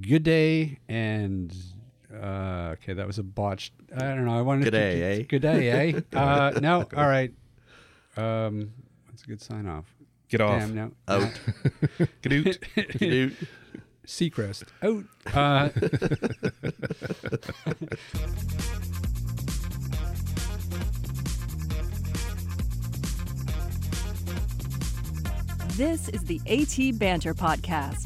good day and uh, okay, that was a botched. I don't know. I wanted Good to day, eh? Good day, eh? uh, no, all right. Um, that's a good sign off. Get off. Damn, no. Out. Gadoot. Dude. Seacrest out. Uh, This is the AT Banter Podcast,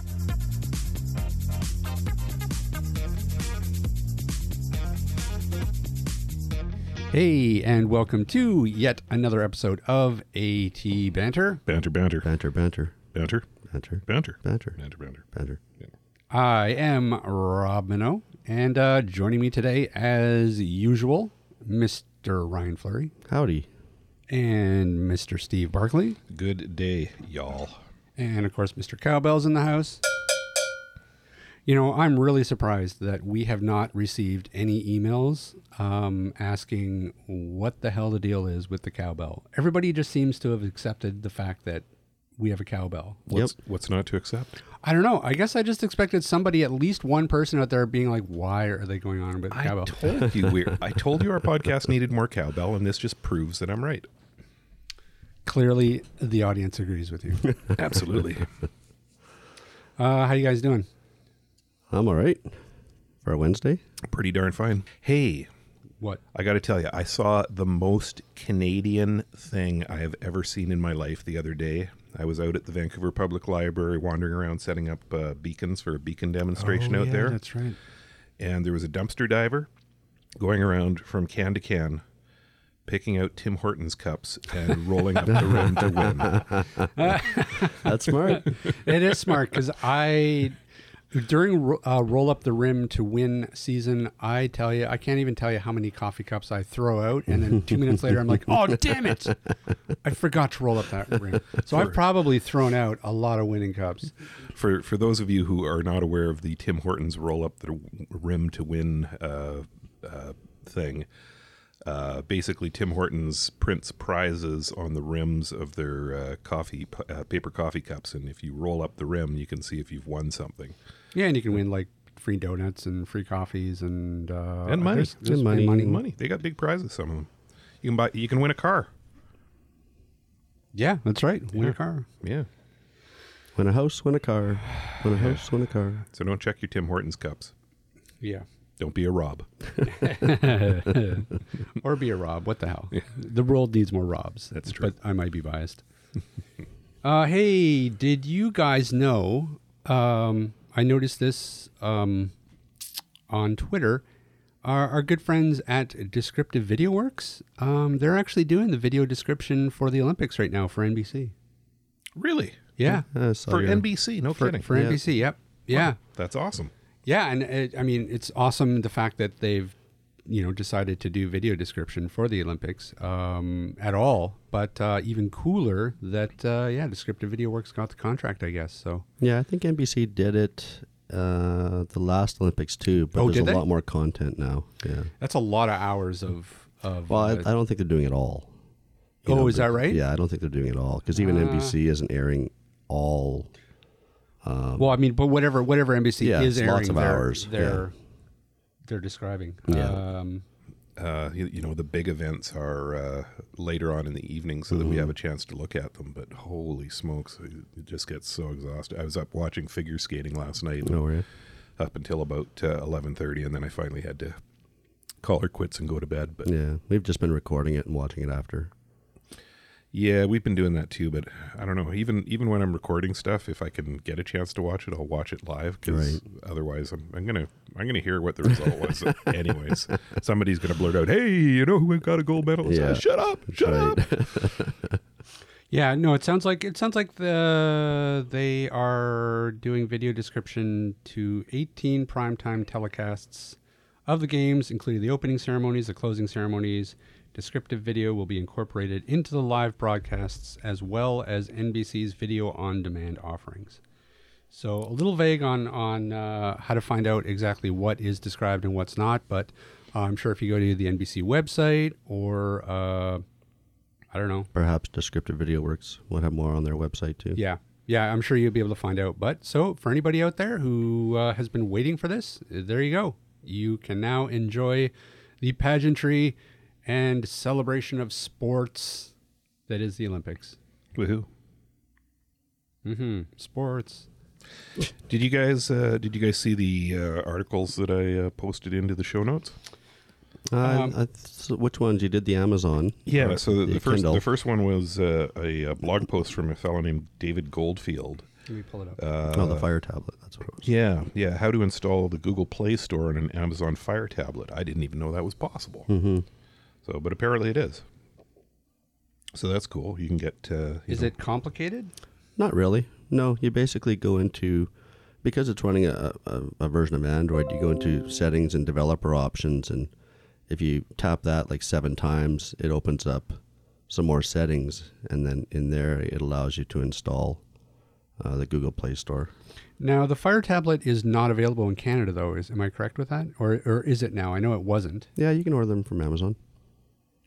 Hey, and welcome to yet another episode of AT Banter. Banter, banter, Banter, banter, banter, banter, banter, banter, banter, banter. banter. I am Rob Minot, and uh, joining me today, as usual, Mr. Ryan Fleury Howdy. and Mr. Steve Barclay, Good day, y'all. and of course, Mr. Cowbell's in the house. You know, I'm really surprised that we have not received any emails um, asking what the hell the deal is with the cowbell. Everybody just seems to have accepted the fact that we have a cowbell. What's what's not to accept? I don't know. I guess I just expected somebody, at least one person out there, being like, "Why are they going on about the I cowbell?" told you we're. I told you our podcast needed more cowbell, and this just proves that I'm right. Clearly, the audience agrees with you. Absolutely. uh, how you guys doing? I'm all right for a Wednesday. Pretty darn fine. Hey, What? I got to tell you, I saw the most Canadian thing I have ever seen in my life the other day. I was out at the Vancouver Public Library wandering around setting up uh, beacons for a beacon demonstration Oh, out yeah, there. That's right. and there was a dumpster diver going around from can to can picking out Tim Hortons cups and rolling up the rim to win. That's smart. it is smart because I during uh, roll up the rim to win season, I tell you, I can't even tell you how many coffee cups I throw out, and then two minutes later, I'm like, oh damn it, I forgot to roll up that rim. So I've probably thrown out a lot of winning cups. For for those of you who are not aware of the Tim Hortons roll up the rim to win uh, uh, thing, uh, basically Tim Hortons prints prizes on the rims of their uh, coffee uh, paper coffee cups, and if you roll up the rim, you can see if you've won something. Yeah, and you can win like free donuts and free coffees and uh, And money. there's- there's- And money. money. Money. They got big prizes. Some of them. You can buy. You can win a car. Yeah, that's right. Win Yeah. a car. Yeah. Win a house, win a car. Win a house, win a car. So don't check your Tim Hortons cups. Yeah. Don't be a Rob. or be a Rob. What the hell? The world needs more Robs. That's true. But I might be biased. uh, hey, did you guys know? Um, I noticed this um, on Twitter. Our, our good friends at Descriptive Video Works, um, they're actually doing the video description for the Olympics right now for NBC. Really? Yeah, I saw For your- NBC? No for, kidding. for Yeah. NBC. Yep. Yeah. That's awesome. Yeah, and it, I mean, it's awesome the fact that they've, you know, decided to do video description for the Olympics um, at all. But uh, even cooler that, uh, yeah, Descriptive Video Works got the contract, I guess. So Yeah, I think NBC did it uh, the last Olympics too, but Oh, there's a they? lot more content now. Yeah. that's a lot of hours of. of Well, I, uh, I don't think they're doing it all. Oh, is that right? Yeah, I don't think they're doing it all because even Uh, NBC isn't airing all. um, well, I mean, but whatever, whatever NBC Yeah, is airing, lots of they're, hours, They're they're describing. Yeah. Um, Uh, you, you know, the big events are uh, later on in the evening so that we have a chance to look at them. But holy smokes, it it just gets so exhausted. I was up watching figure skating last night. No, were you? up until about uh, 11.30 and then i finally had to call her quits and go to bed but Yeah, we've just been recording it and watching it after. Yeah we've been doing that too but i don't know. Even even when i'm recording stuff if i can get a chance to watch it i'll watch it live because otherwise I'm, I'm gonna i'm gonna hear what the result was anyways. Somebody's gonna blurt out hey you know who got a gold medal? Yeah. shut up shut right. up. Yeah, no, it sounds like it sounds like the they are doing video description to 18 primetime telecasts of the games, including the opening ceremonies, the closing ceremonies, Descriptive video will be incorporated into the live broadcasts as well as NBC's video on demand offerings. So a little vague on on uh, how to find out exactly what is described and what's not, but uh, I'm sure if you go to the NBC website or uh, I don't know, Perhaps Descriptive Video Works will have more on their website too. yeah, yeah, I'm sure you'll be able to find out. But so for anybody out there who uh, has been waiting for this, there you go. You can now enjoy the pageantry and celebration of sports that is the Olympics. Woohoo! Mm-hmm. Sports. Did you guys uh, did you guys see the uh, articles that I uh, posted into the show notes? Uh, Um, I th- so which ones you did? The Amazon. Yeah. So the, the first Kindle? the first one was uh, a, uh blog post from a fellow named David Goldfield. Let me pull it up. Uh, oh, the Fire tablet. That's what it was. Yeah, yeah. How to install the Google Play Store on an Amazon Fire tablet. I didn't even know that was possible. Mm-hmm. So, but apparently it is. So that's cool. You can get. Uh, you is know- it complicated? Not really. No, you basically go into because it's running a, a, a version of Android. You go into settings and developer options, and if you tap that like seven times, it opens up some more settings, and then in there it allows you to install uh, the Google Play Store. Now the Fire tablet is not available in Canada, though. Is am I correct with that, or or is it now? I know it wasn't. Yeah, you can order them from Amazon.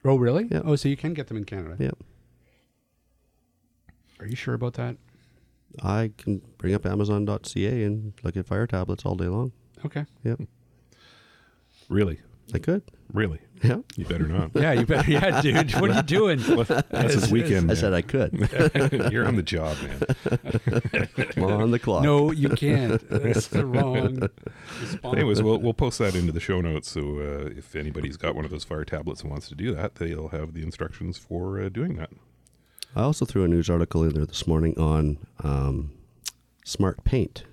Oh, really? Yeah. Oh, so you can get them in Canada. Yeah, Are you sure about that? I can bring up Amazon.ca and look at Fire tablets all day long. Okay. Yep, really, I could. really. Yeah, You better not. Yeah, you better. Yeah, dude. What are you doing? That's his weekend. I said I could. You're on the job, man. I'm on the clock. No, you can't. That's the wrong response. Anyways, we'll we'll post that into the show notes. So uh, if anybody's got one of those Fire tablets and wants to do that, they'll have the instructions for uh, doing that. I also threw a news article in there this morning on um, smart paint.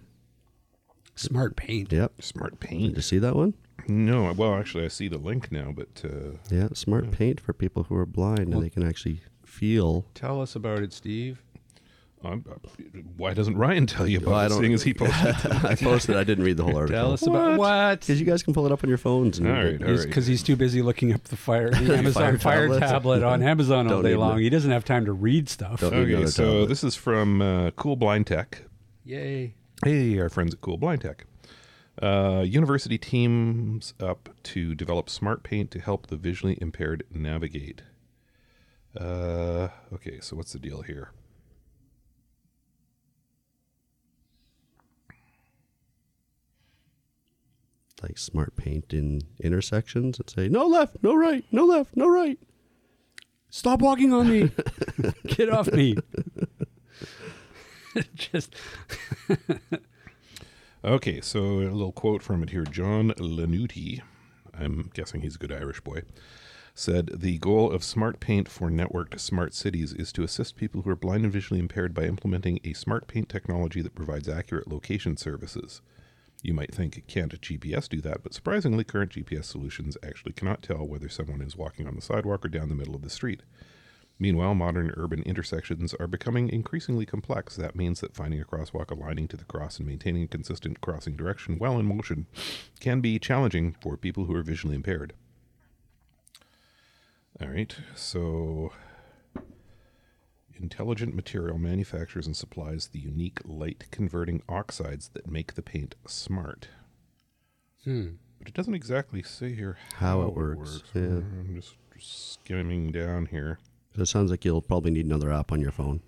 Smart paint. Yep. Smart paint. Did you see that one? No, well, actually, I see the link now, but uh, Yeah, smart paint for people who are blind Well- and they can actually feel. Tell us about it, Steve. I'm, uh, why doesn't Ryan tell you about Well, it, don't- seeing as he posted? I posted. I didn't read the whole article. Tell us about what? because you guys can pull it up on your phones. And All read right, He's because he's too busy looking up the fire, the Amazon Fire, Fire tablet. on Amazon all day long. to- He doesn't have time to read stuff. Don't- okay, so tablet. this is from uh, Cool Blind Tech. Yay! Hey, our friends at Cool Blind Tech. Uh, university teams up to develop smart paint to help the visually impaired navigate. Uh, okay, so what's the deal here? like smart paint in intersections and say no left, no right, no left, no right. Stop walking on me! Get off me! Just Okay, so a little quote from it here. John Lanuti, I'm guessing he's a good Irish boy, said the goal of smart paint for networked smart cities is to assist people who are blind and visually impaired by implementing a smart paint technology that provides accurate location services. You might think, can't GPS do that? But surprisingly, current GPS solutions actually cannot tell whether someone is walking on the sidewalk or down the middle of the street. Meanwhile, modern urban intersections are becoming increasingly complex. That means that finding a crosswalk aligning to the cross and maintaining a consistent crossing direction while in motion can be challenging for people who are visually impaired. All right, so Intelligent Material manufactures and supplies the unique light converting oxides that make the paint smart. hmm. But it doesn't exactly say here How it works, yeah. I'm just skimming down here. So it sounds like you'll probably need another app on your phone.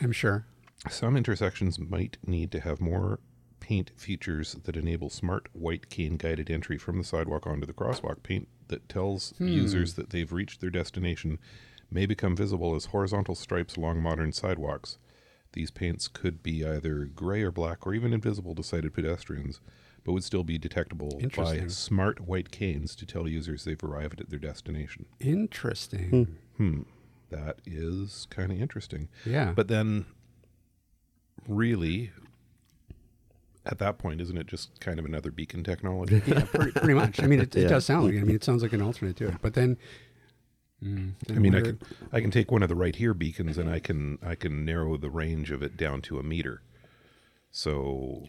I'm sure. Some intersections might need to have more paint features that enable smart white cane guided entry from the sidewalk onto the crosswalk. Paint that tells hmm. users that they've reached their destination may become visible as horizontal stripes along modern sidewalks. These paints could be either gray or black or even invisible to sighted pedestrians, but would still be detectable by smart white canes to tell users they've arrived at their destination. Interesting. Hmm, that is kind of interesting. Yeah. But then, really, at that point, isn't it just kind of another beacon technology? yeah, pretty, pretty much. I mean, it, it Yeah. does sound like it. I mean, it sounds like an alternate to it. But then, mm, I mean, I can I can take one of the right here beacons and I can I can narrow the range of it down to a meter. So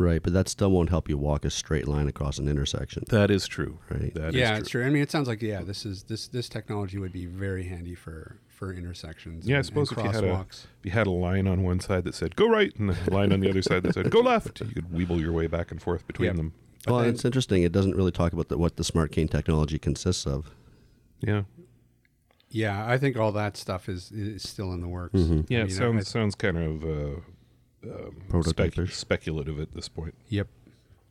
Right, but that still won't help you walk a straight line across an intersection. That is true. Right. That is yeah, true. it's true. I mean, it sounds like yeah, this is this this technology would be very handy for for intersections. Yeah, I suppose and if you had a if you had a line on one side that said "go right" and a line on the other side that said "go left," you could weeble your way back and forth between Yep. them. Well, then- it's interesting. It doesn't really talk about the, what the smart cane technology consists of. Yeah, Yeah, I think all that stuff is is still in the works. Mm-hmm. yeah. I it sounds I- sounds kind of uh, um, spec- Prototypers. speculative at this point. yep.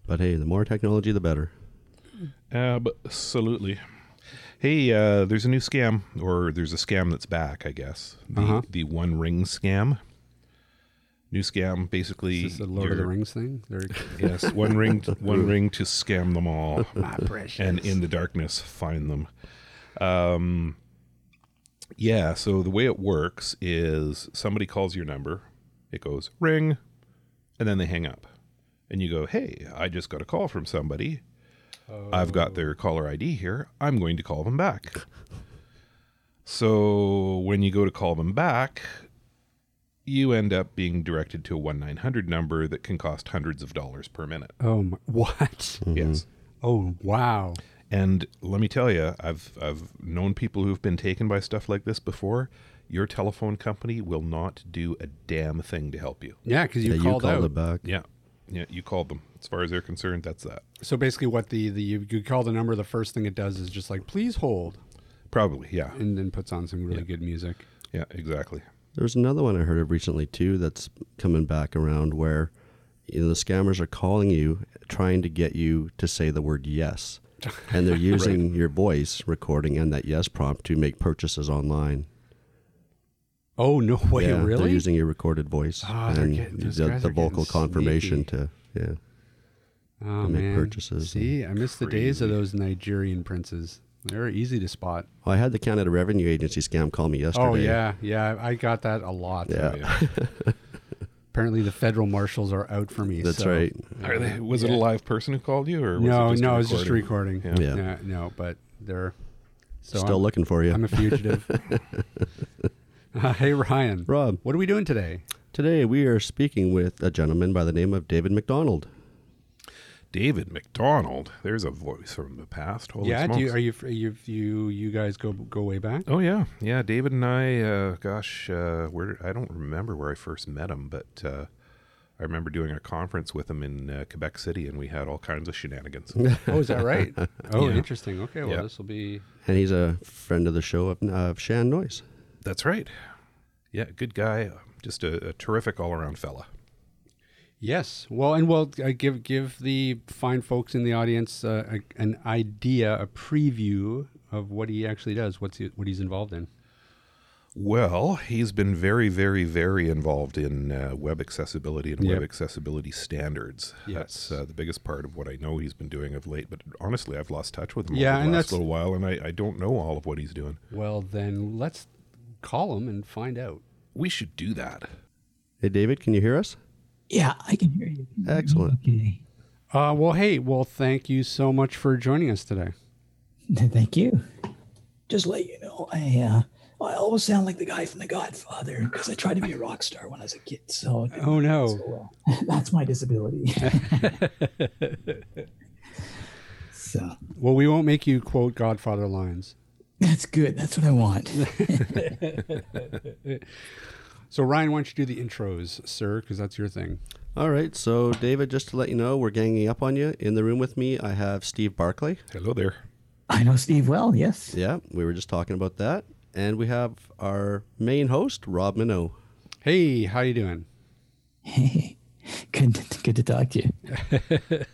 But hey, the more technology, the better. Absolutely. Hey, uh, there's a new scam, or there's a scam that's back, I guess. The, Uh-huh. the One Ring scam. New scam, basically. Is this the Lord of the Rings thing? They're Yes, one ring, one ring to scam them all, my precious. and in the darkness find them. Um, yeah. So the way it works is somebody calls your number, it goes ring, and then they hang up, and you go, "Hey, I just got a call from somebody. I've got their caller ID here. I'm going to call them back." So when you go to call them back, you end up being directed to a one nine hundred number that can cost hundreds of dollars per minute. oh my, what? Yes. Mm-hmm. Oh wow. And let me tell you, I've I've known people who've been taken by stuff like this before. Your telephone company will not do a damn thing to help you. Yeah, because you yeah, called you called out. back. Yeah, yeah, you called them. As far as they're concerned, that's that. So basically, what the the you, you call the number, the first thing it does is just like please hold, Probably, yeah, and then puts on some really Yeah. good music. yeah, exactly. There's another one I heard of recently too that's coming back around where you know the scammers are calling you trying to get you to say the word yes. And they're using your voice recording and that yes prompt to make purchases online. Oh no way, yeah, really? They're using your recorded voice Ah, they're and getting- those the, the vocal confirmation sneaky. to yeah. oh to make man, purchases See, I miss the days of those Nigerian princes. They're easy to spot. Well, I had the Canada Revenue Agency scam call me yesterday. Oh yeah, yeah, I got that a lot. Yeah. Yeah. Apparently, the federal marshals are out for me. That's so- right. Are they, was it a live person who called you, or was No, it just no, it was just a recording? recording. Yeah. Yeah. no, but they're so Still I'm, looking for you. I'm a fugitive. Uh, hey Ryan, Rob, what are we doing today? today we are speaking with a gentleman by the name of David McDonald. David McDonald. There's a voice from the past. Holy yeah, do you, are you are you you you guys go go way back? Oh yeah, yeah. David and I, uh, gosh, uh, where I don't remember where I first met him, but uh, I remember doing a conference with him in uh, Quebec City, and we had all kinds of shenanigans. Oh, is that right? Oh, Yeah. interesting. Okay, well Yeah. this will be And he's a friend of the show of, of Shan Noise. That's right. Yeah, good guy. Just a, a terrific all-around fella. Yes. Well, and we'll uh, give give the fine folks in the audience uh, a, an idea, a preview of what he actually does, what's he, what he's involved in. Well, he's been very, very, very involved in uh, web accessibility and web accessibility standards. That's Yes. uh, the biggest part of what I know he's been doing of late. But honestly, I've lost touch with him Yeah, over the last that's- little while, and I, I don't know all of what he's doing. Well, then let's call him and find out. We should do that. Hey, David, can you hear us? Yeah, I can hear you. Excellent. Okay. Uh, well, hey, well, thank you so much for joining us today. Thank you. Just let you know, I uh, I always sound like the guy from The Godfather because I tried to be a rock star when I was a kid. So Oh, no. so well. that's my disability. so Well, we won't make you quote Godfather lines. That's good. That's what I want. So, Ryan, why don't you do the intros, sir? Because that's your thing. All right. So, David, just to let you know, we're ganging up on you. In the room with me, I have Steve Barclay. Hello there. I know Steve well. Yes. Yeah, we were just talking about that. And we have our main host, Rob Minot. Hey, how you doing? Hey, good. To, good to talk to you.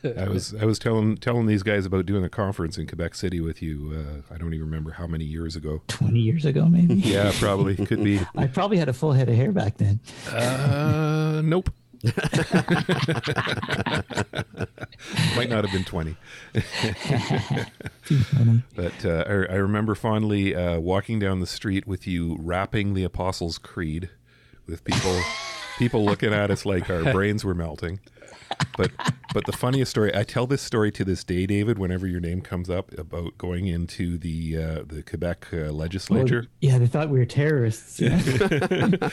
I was I was telling telling these guys about doing a conference in Quebec City with you. Uh, I don't even remember how many years ago. Twenty years ago, maybe. Yeah, probably could be. I probably had a full head of hair back then. Uh, nope. Might not have been twenty. But uh, I, I remember fondly uh, walking down the street with you rapping the Apostles' Creed with people people looking at us like our brains were melting. But but the funniest story, I tell this story to this day, David. Whenever your name comes up about going into the uh, the Quebec uh, legislature, Well, yeah, they thought we were terrorists. know?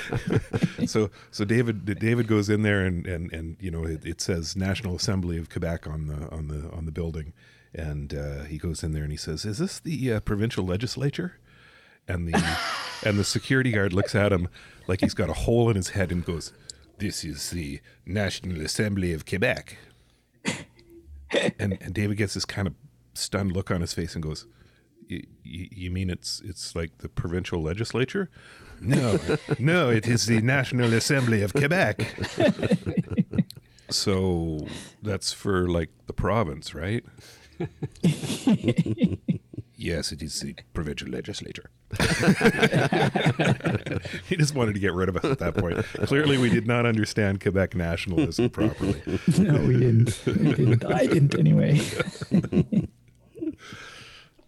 so so David David goes in there and and and you know it, it says National Assembly of Quebec on the on the on the building, and uh, he goes in there and he says, "Is this the uh, provincial legislature?" And the and the security guard looks at him like he's got a hole in his head and goes, "This is the National Assembly of Quebec." And and David gets this kind of stunned look on his face and goes, "Y- y- "You mean it's it's like the provincial legislature?" No, no, it is the National Assembly of Quebec. so that's for like the province, right? yes, it is the provincial legislature. he just wanted to get rid of us at that point. Clearly, we did not understand Quebec nationalism properly. no, we didn't. We didn't. I didn't anyway.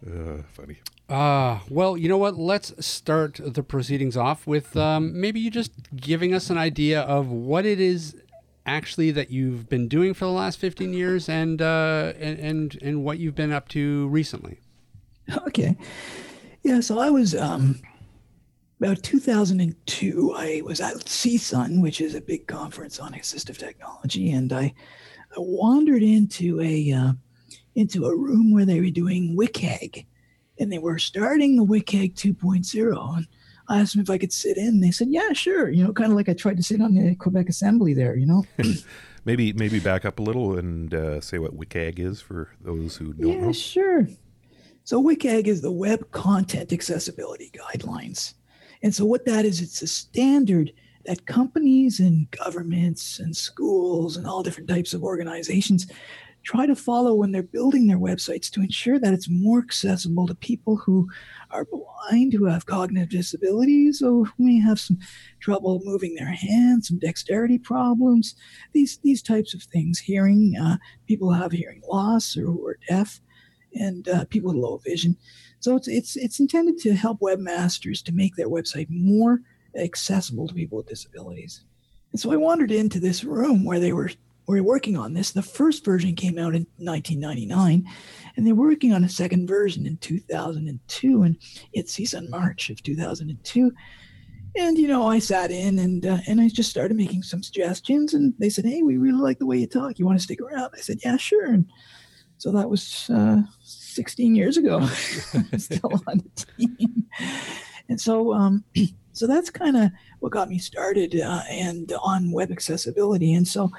Uh, funny. Uh, well, you know what? Let's start the proceedings off with um, maybe you just giving us an idea of what it is actually that you've been doing for the last 15 years and, uh, and, and, and what you've been up to recently. Okay. Yeah, so I was um about 2002. I was at CSUN, which is a big conference on assistive technology, and I, I wandered into a uh, into a room where they were doing WCAG, and they were starting the WCAG 2.0. And I asked them if I could sit in. They said, "Yeah, sure." You know, kind of like I tried to sit on the Quebec Assembly there. You know. Maybe maybe back up a little and uh, say what WCAG is for those who don't Yeah, know. sure. So WCAG is the Web Content Accessibility Guidelines. And so what that is, it's a standard that companies and governments and schools and all different types of organizations try to follow when they're building their websites to ensure that it's more accessible to people who are blind, who have cognitive disabilities, or who may have some trouble moving their hands, some dexterity problems, these these types of things. Hearing, uh, people who have hearing loss or who are deaf and uh, people with low vision. So it's it's it's intended to help webmasters to make their website more accessible to people with disabilities. And so I wandered into this room where they were were working on this. The first version came out in 1999, and they're working on a second version in 2002, and it sees in March of 2002. And you know, I sat in and uh, and I just started making some suggestions, and they said, "Hey, we really like the way you talk. You want to stick around?" I said, "Yeah, sure." And so that was uh, 16 years ago. Still on the team, and so um, so that's kind of what got me started uh, and on web accessibility. And so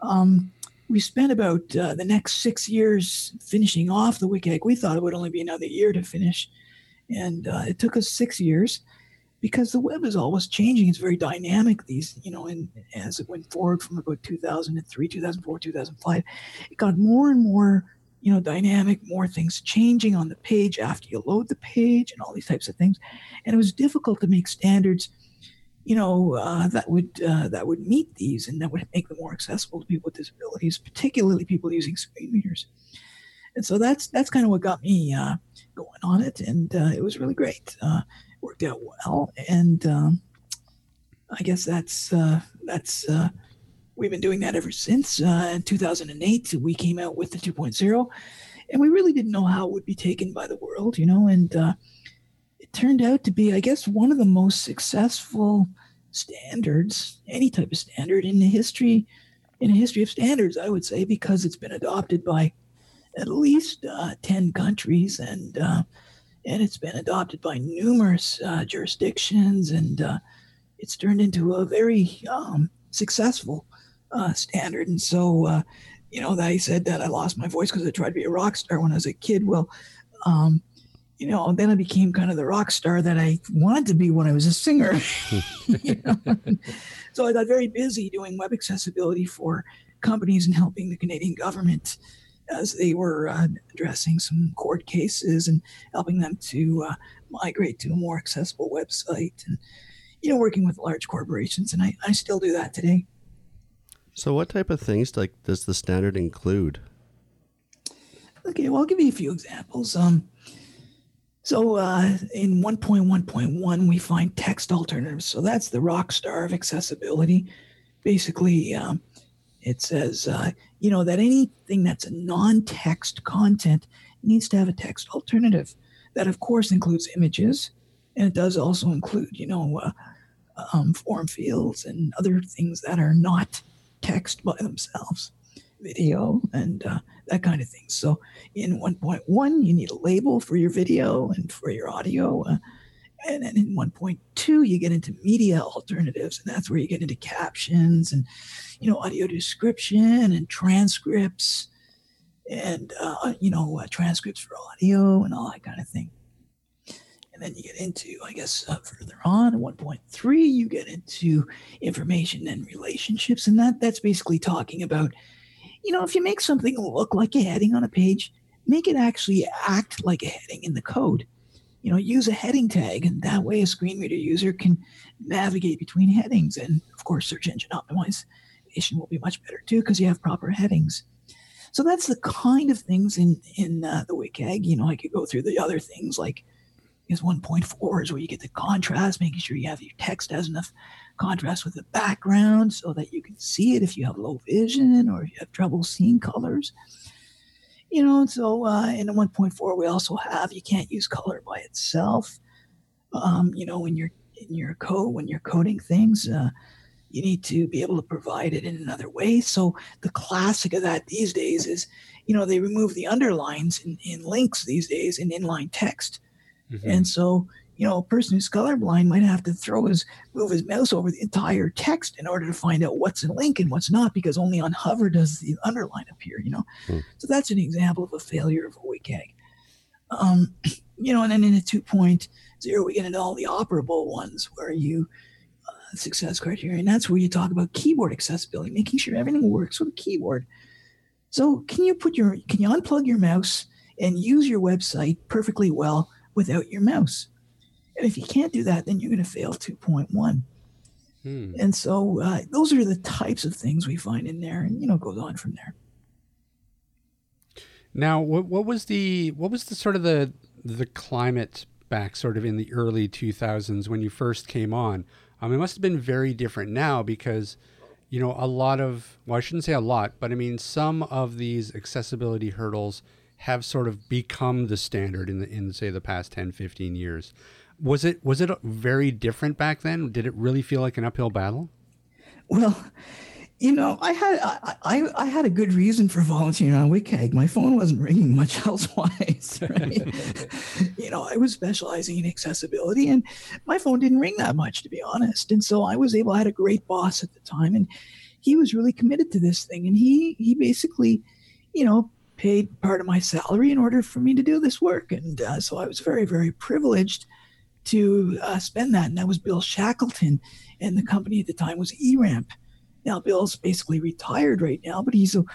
um, we spent about uh, the next six years finishing off the WCAG. We thought it would only be another year to finish, and uh, it took us six years because the web is always changing. It's very dynamic. These, you know, and as it went forward from about 2003, 2004, 2005, it got more and more, you know, dynamic. More things changing on the page after you load the page, and all these types of things. And it was difficult to make standards, you know, uh, that would uh, that would meet these and that would make them more accessible to people with disabilities, particularly people using screen readers. And so that's that's kind of what got me uh, going on it, and uh, it was really great. Uh, worked out well, and um, I guess that's uh, that's uh, we've been doing that ever since. Uh, in 2008, we came out with the 2.0, and we really didn't know how it would be taken by the world, you know, and uh, it turned out to be, I guess, one of the most successful standards, any type of standard in the history in a history of standards, I would say, because it's been adopted by at least uh, 10 countries and uh, and it's been adopted by numerous uh, jurisdictions and uh, it's turned into a very um, successful uh, standard. And so uh, you know that I said that I lost my voice because I tried to be a rock star when I was a kid. Well um, you know then I became kind of the rock star that I wanted to be when I was a singer. You know? so I got very busy doing web accessibility for companies and helping the Canadian government as they were uh, addressing some court cases and helping them to uh, migrate to a more accessible website and you know working with large corporations. And I, I still do that today So, what type of things like does the standard include? okay well i'll give you a few examples um, so uh, in 1.1.1 we find text alternatives so that's the rock star of accessibility basically um, it says uh, you know that anything that's a non-text content needs to have a text alternative. That of course includes images, and it does also include you know uh, um, form fields and other things that are not text by themselves, video and uh, that kind of thing. So in 1.1, you need a label for your video and for your audio. Uh, and then in 1.2, you get into media alternatives, and that's where you get into captions and, you know, audio description and transcripts and, uh, you know, uh, transcripts for audio and all that kind of thing. And then you get into, I guess, uh, further on at 1.3, you get into information and relationships. And that that's basically talking about, you know, if you make something look like a heading on a page, make it actually act like a heading in the code. You know, use a heading tag, and that way a screen reader user can navigate between headings. And of course, search engine optimization will be much better too because you have proper headings. So that's the kind of things in in uh, the WCAG. You know, I could go through the other things like is 1.4 is where you get the contrast, making sure you have your text has enough contrast with the background so that you can see it if you have low vision or if you have trouble seeing colors. You know, And so uh, in 1.4 we also have you can't use color by itself. Um, you know, when you're in your code, when you're coding things, uh, you need to be able to provide it in another way. So the classic of that these days is, you know, they remove the underlines in, in links these days in inline text Mm-hmm. And so, you know, a person who's colorblind might have to throw his move his mouse over the entire text in order to find out what's a link and what's not, because only on hover does the underline appear. You know, mm. so that's an example of a failure of a WCAG. Um, you know, and then in a 2.0, we get into all the operable ones where you uh, success criteria, and that's where you talk about keyboard accessibility, making sure everything works with a keyboard. So, can you put your can you unplug your mouse and use your website perfectly well? Without your mouse. And if you can't do that, then you're going to fail 2.1. Hmm. And so uh, those are the types of things we find in there, and you know, goes on from there. Now, what what was the what was the sort of the the climate back sort of in the early 2000s when you first came on? Um, it must have been very different now because, you know, a lot of well, I shouldn't say a lot, but I mean some of these accessibility hurdles have sort of become the standard in the in say the past 10 15 years. Was it was it very different back then? Did it really feel like an uphill battle? Well you know i had i i, I had a good reason for volunteering on wcag. My phone wasn't ringing much elsewise right? You know i was specializing in accessibility and my phone didn't ring that much to be honest. And so i was able i had a great boss at the time and he was really committed to this thing. And he he basically you know paid part of my salary in order for me to do this work. And uh, so I was very, very privileged to uh, spend that. And that was Bill Shackleton. And the company at the time was eRamp. Now, Bill's basically retired right now, but he's an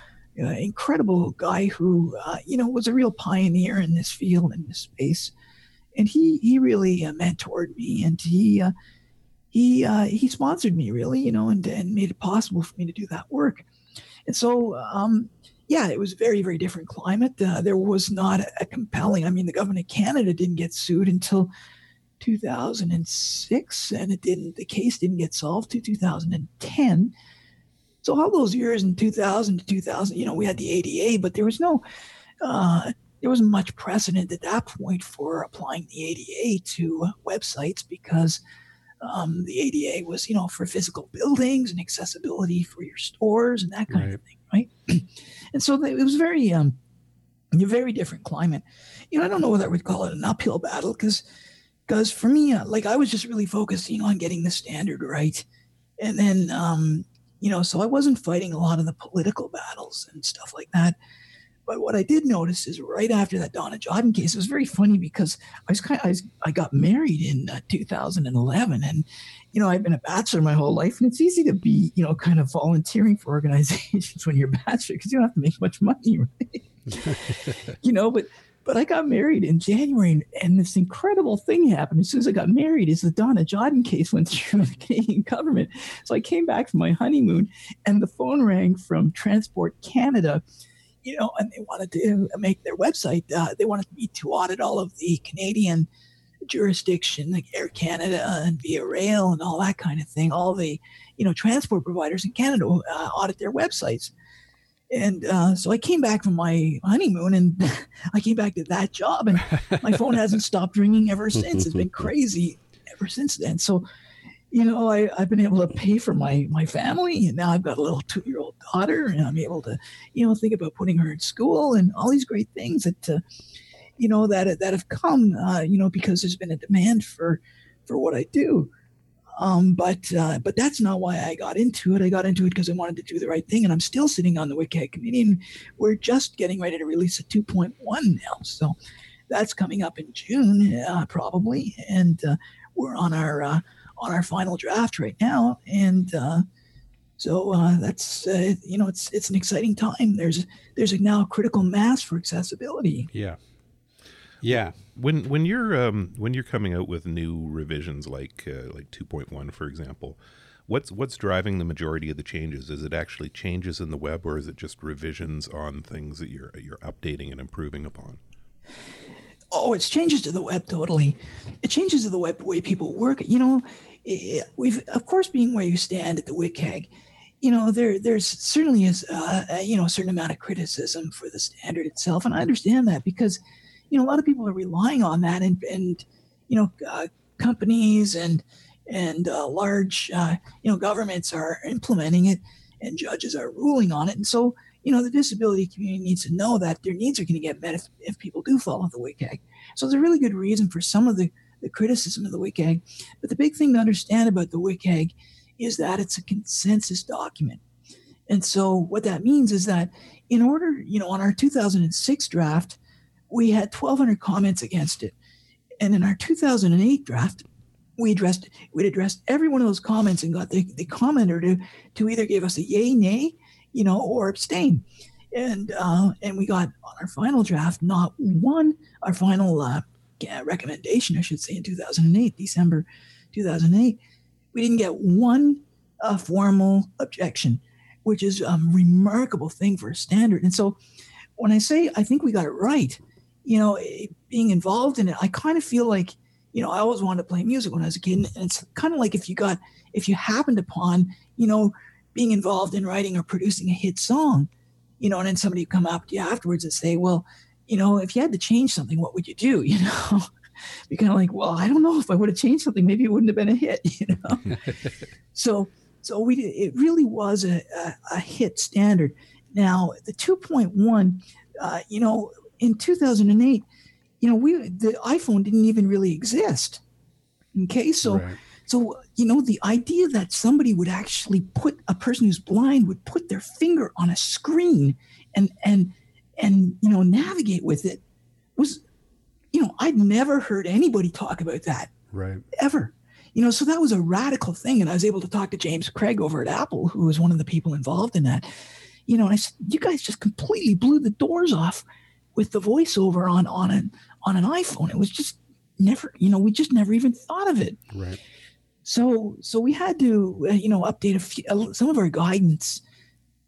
uh, incredible guy who, uh, you know, was a real pioneer in this field, in this space. And he, he really uh, mentored me and he, uh, he, he sponsored me really, you know, and, and made it possible for me to do that work. And so, um, yeah, it was very, very different climate. Uh, there was not a, compelling. I mean, the government of Canada didn't get sued until 2006, and it didn't. The case didn't get solved to 2010. So all those years in 2000 to 2000, you know, we had the ADA, but there was no, uh, there wasn't much precedent at that point for applying the ADA to websites because um, the ADA was, you know, for physical buildings and accessibility for your stores and that kind right. of thing, right? and so it was very, um, a very different climate. You know, I don't know whether I would call it an uphill battle because, because for me, uh, like I was just really focusing on getting the standard right, and then, um, you know, so I wasn't fighting a lot of the political battles and stuff like that. But what I did notice is right after that Donna Jodhan case, it was very funny because I was kind of, I, was, I got married in uh, 2011 and, you know, I've been a bachelor my whole life and it's easy to be, you know, kind of volunteering for organizations when you're a bachelor because you don't have to make much money, right? you know, but, but I got married in January and, and, this incredible thing happened. As soon as I got married is the Donna Jodhan case went through the Canadian government. So I came back from my honeymoon and the phone rang from Transport Canada you know, and they wanted to make their website. Uh, they wanted me to audit all of the Canadian jurisdiction, like Air Canada and Via Rail and all that kind of thing. All the, you know, transport providers in Canada uh, audit their websites. And uh, so I came back from my honeymoon and I came back to that job and my phone hasn't stopped ringing ever since. It's been crazy ever since then. So, you know, I, I've been able to pay for my, my family and now I've got a little two year old daughter and I'm able to, you know, think about putting her in school and all these great things that, uh, you know, that, that have come, uh, you know, because there's been a demand for, for what I do. Um, but uh, but that's not why I got into it. I got into it because I wanted to do the right thing, and I'm still sitting on the WCAG committee. And we're just getting ready to release a 2.1 now, so that's coming up in June uh, probably, and uh, we're on our uh, on our final draft right now, and uh, so uh, that's you know it's it's an exciting time. There's there's a now critical mass for accessibility. Yeah, yeah. When when you're um, when you're coming out with new revisions like uh, like 2.1 for example, what's what's driving the majority of the changes? Is it actually changes in the web or is it just revisions on things that you're you're updating and improving upon? Oh, it's changes to the web totally. It changes to the web the way people work. You know, we've of course being where you stand at the WCAG, you know there there's certainly is uh, you know a certain amount of criticism for the standard itself, and I understand that because you know, a lot of people are relying on that, and and you know, uh, companies and and uh, large uh, you know governments are implementing it, and judges are ruling on it, and so you know the disability community needs to know that their needs are going to get met if, if people do follow the WCAG. So there's a really good reason for some of the the criticism of the WCAG, but the big thing to understand about the WCAG is that it's a consensus document. And so what that means is that in order, you know, on our 2006 draft, we had 1,200 comments against it. And in our 2008 draft, we addressed we'd addressed every one of those comments and got the, the commenter to to either give us a yay, nay, you know, or abstain. And uh, and we got on our final draft not one, our final uh, recommendation, I should say, in 2008, December 2008, we didn't get one uh, formal objection, which is a remarkable thing for a standard. And so when I say I think we got it right, you know, eh, being involved in it, I kind of feel like, you know, I always wanted to play music when I was a kid. And it's kind of like if you got, if you happened upon, you know, being involved in writing or producing a hit song, you know, and then somebody come up to you afterwards and say, well, you know, if you had to change something, what would you do? You know, be kind of like, well, I don't know if I would have changed something, maybe it wouldn't have been a hit, you know? so, so we, it really was a, a, a hit standard. Now the 2.1, uh, you know, in 2008, you know, we the iPhone didn't even really exist. Okay, so right. so you know the idea that somebody would actually put a person who's blind would put their finger on a screen and and and you know navigate with it was you know I'd never heard anybody talk about that right ever you know so that was a radical thing and I was able to talk to James Craig over at Apple who was one of the people involved in that you know and I said you guys just completely blew the doors off with the voiceover on on an on an iPhone. It was just never, you know, we just never even thought of it. Right. So so we had to, uh, you know, update a few, uh, some of our guidance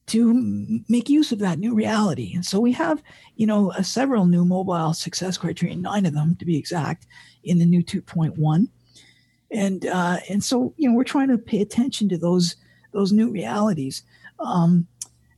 to make use of that new reality. And so we have, you know, uh, several new mobile success criteria, nine of them to be exact, in the new 2.1. And uh, and so you know we're trying to pay attention to those those new realities. Um,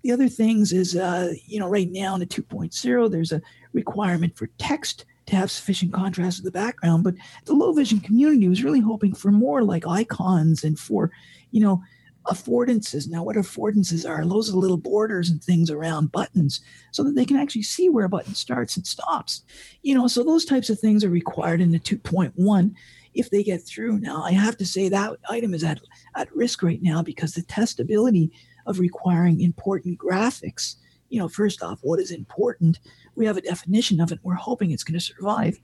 the other things is, uh, you know, right now in the 2.0, there's a requirement for text to have sufficient contrast in the background, but the low vision community was really hoping for more like icons and for, you know, affordances. Now, what affordances are? Those are little borders and things around buttons so that they can actually see where a button starts and stops. You know, so those types of things are required in the 2.1 if they get through. Now, I have to say that item is at, at risk right now because the testability of requiring important graphics. You know, first off, what is important? We have a definition of it. We're hoping it's going to survive.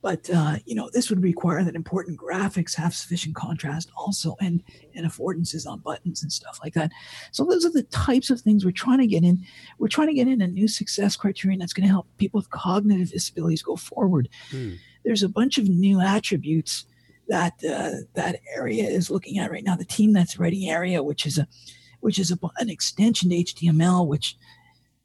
But uh, you know, this would require that important graphics have sufficient contrast also, and and affordances on buttons and stuff like that. So those are the types of things we're trying to get in. We're trying to get in a new success criterion that's going to help people with cognitive disabilities go forward. Hmm. There's a bunch of new attributes that uh, that ARIA is looking at right now. The team that's writing ARIA, which is a which is a, an extension to HTML, which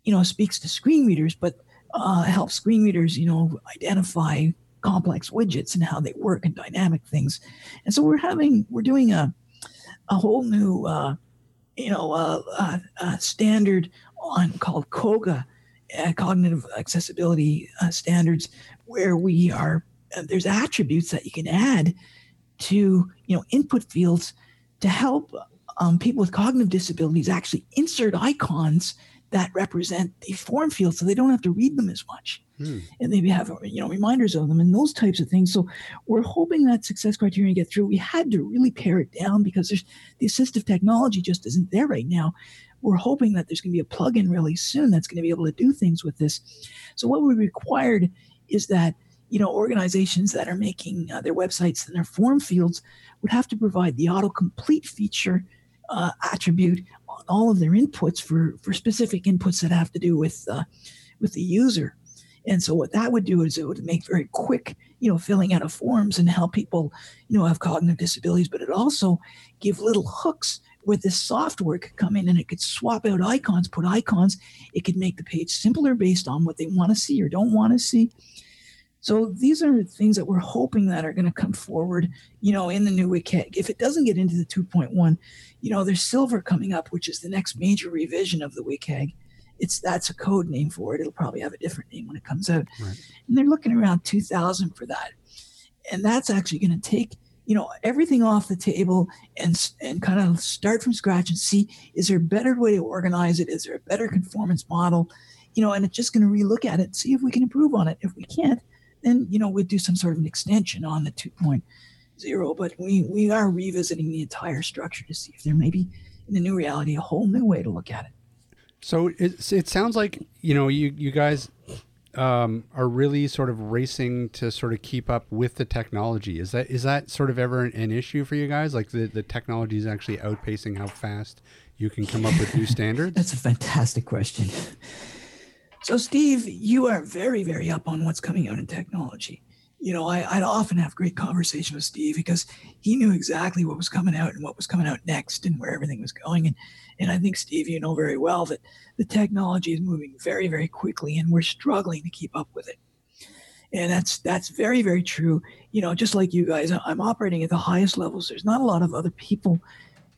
you know speaks to screen readers, but uh, helps screen readers you know identify complex widgets and how they work and dynamic things. And so we're having we're doing a a whole new uh, you know uh, uh, uh standard on called COGA, uh, cognitive accessibility uh, standards, where we are there's attributes that you can add to you know input fields to help um, people with cognitive disabilities actually insert icons that represent the form field so they don't have to read them as much. Hmm. and maybe have you know reminders of them and those types of things. So we're hoping that success criterion get through. We had to really pare it down because there's the assistive technology just isn't there right now. We're hoping that there's going to be a plugin really soon that's going to be able to do things with this. So what we required is that you know organizations that are making uh, their websites and their form fields would have to provide the autocomplete feature uh, attribute all of their inputs for for specific inputs that have to do with uh, with the user. And so what that would do is it would make very quick, you know, filling out of forms and help people, you know, have cognitive disabilities. But it also give little hooks where this software could come in and it could swap out icons, put icons. It could make the page simpler based on what they want to see or don't want to see. So these are things that we're hoping that are going to come forward, you know, in the new WCAG. If it doesn't get into the 2.1, you know, there's Silver coming up, which is the next major revision of the WCAG. It's that's a code name for it. It'll probably have a different name when it comes out. Right. And they're looking around 2000 for that. And that's actually going to take you know everything off the table and and kind of start from scratch and see is there a better way to organize it is there a better conformance model you know and it's just going to relook at it and see if we can improve on it if we can't then you know we'd do some sort of an extension on the 2.0 but we we are revisiting the entire structure to see if there may be in the new reality a whole new way to look at it so it, it sounds like you know you you guys um, are really sort of racing to sort of keep up with the technology. Is that is that sort of ever an, an issue for you guys? Like the, the technology is actually outpacing how fast you can come up with new standards? That's a fantastic question. So, Steve, you are very, very up on what's coming out in technology. You know, I, would often have great conversation with Steve because he knew exactly what was coming out and what was coming out next and where everything was going. And and I think Steve, you know very well that the technology is moving very, very quickly, and we're struggling to keep up with it. And that's that's very, very true. You know, just like you guys, I'm operating at the highest levels. There's not a lot of other people,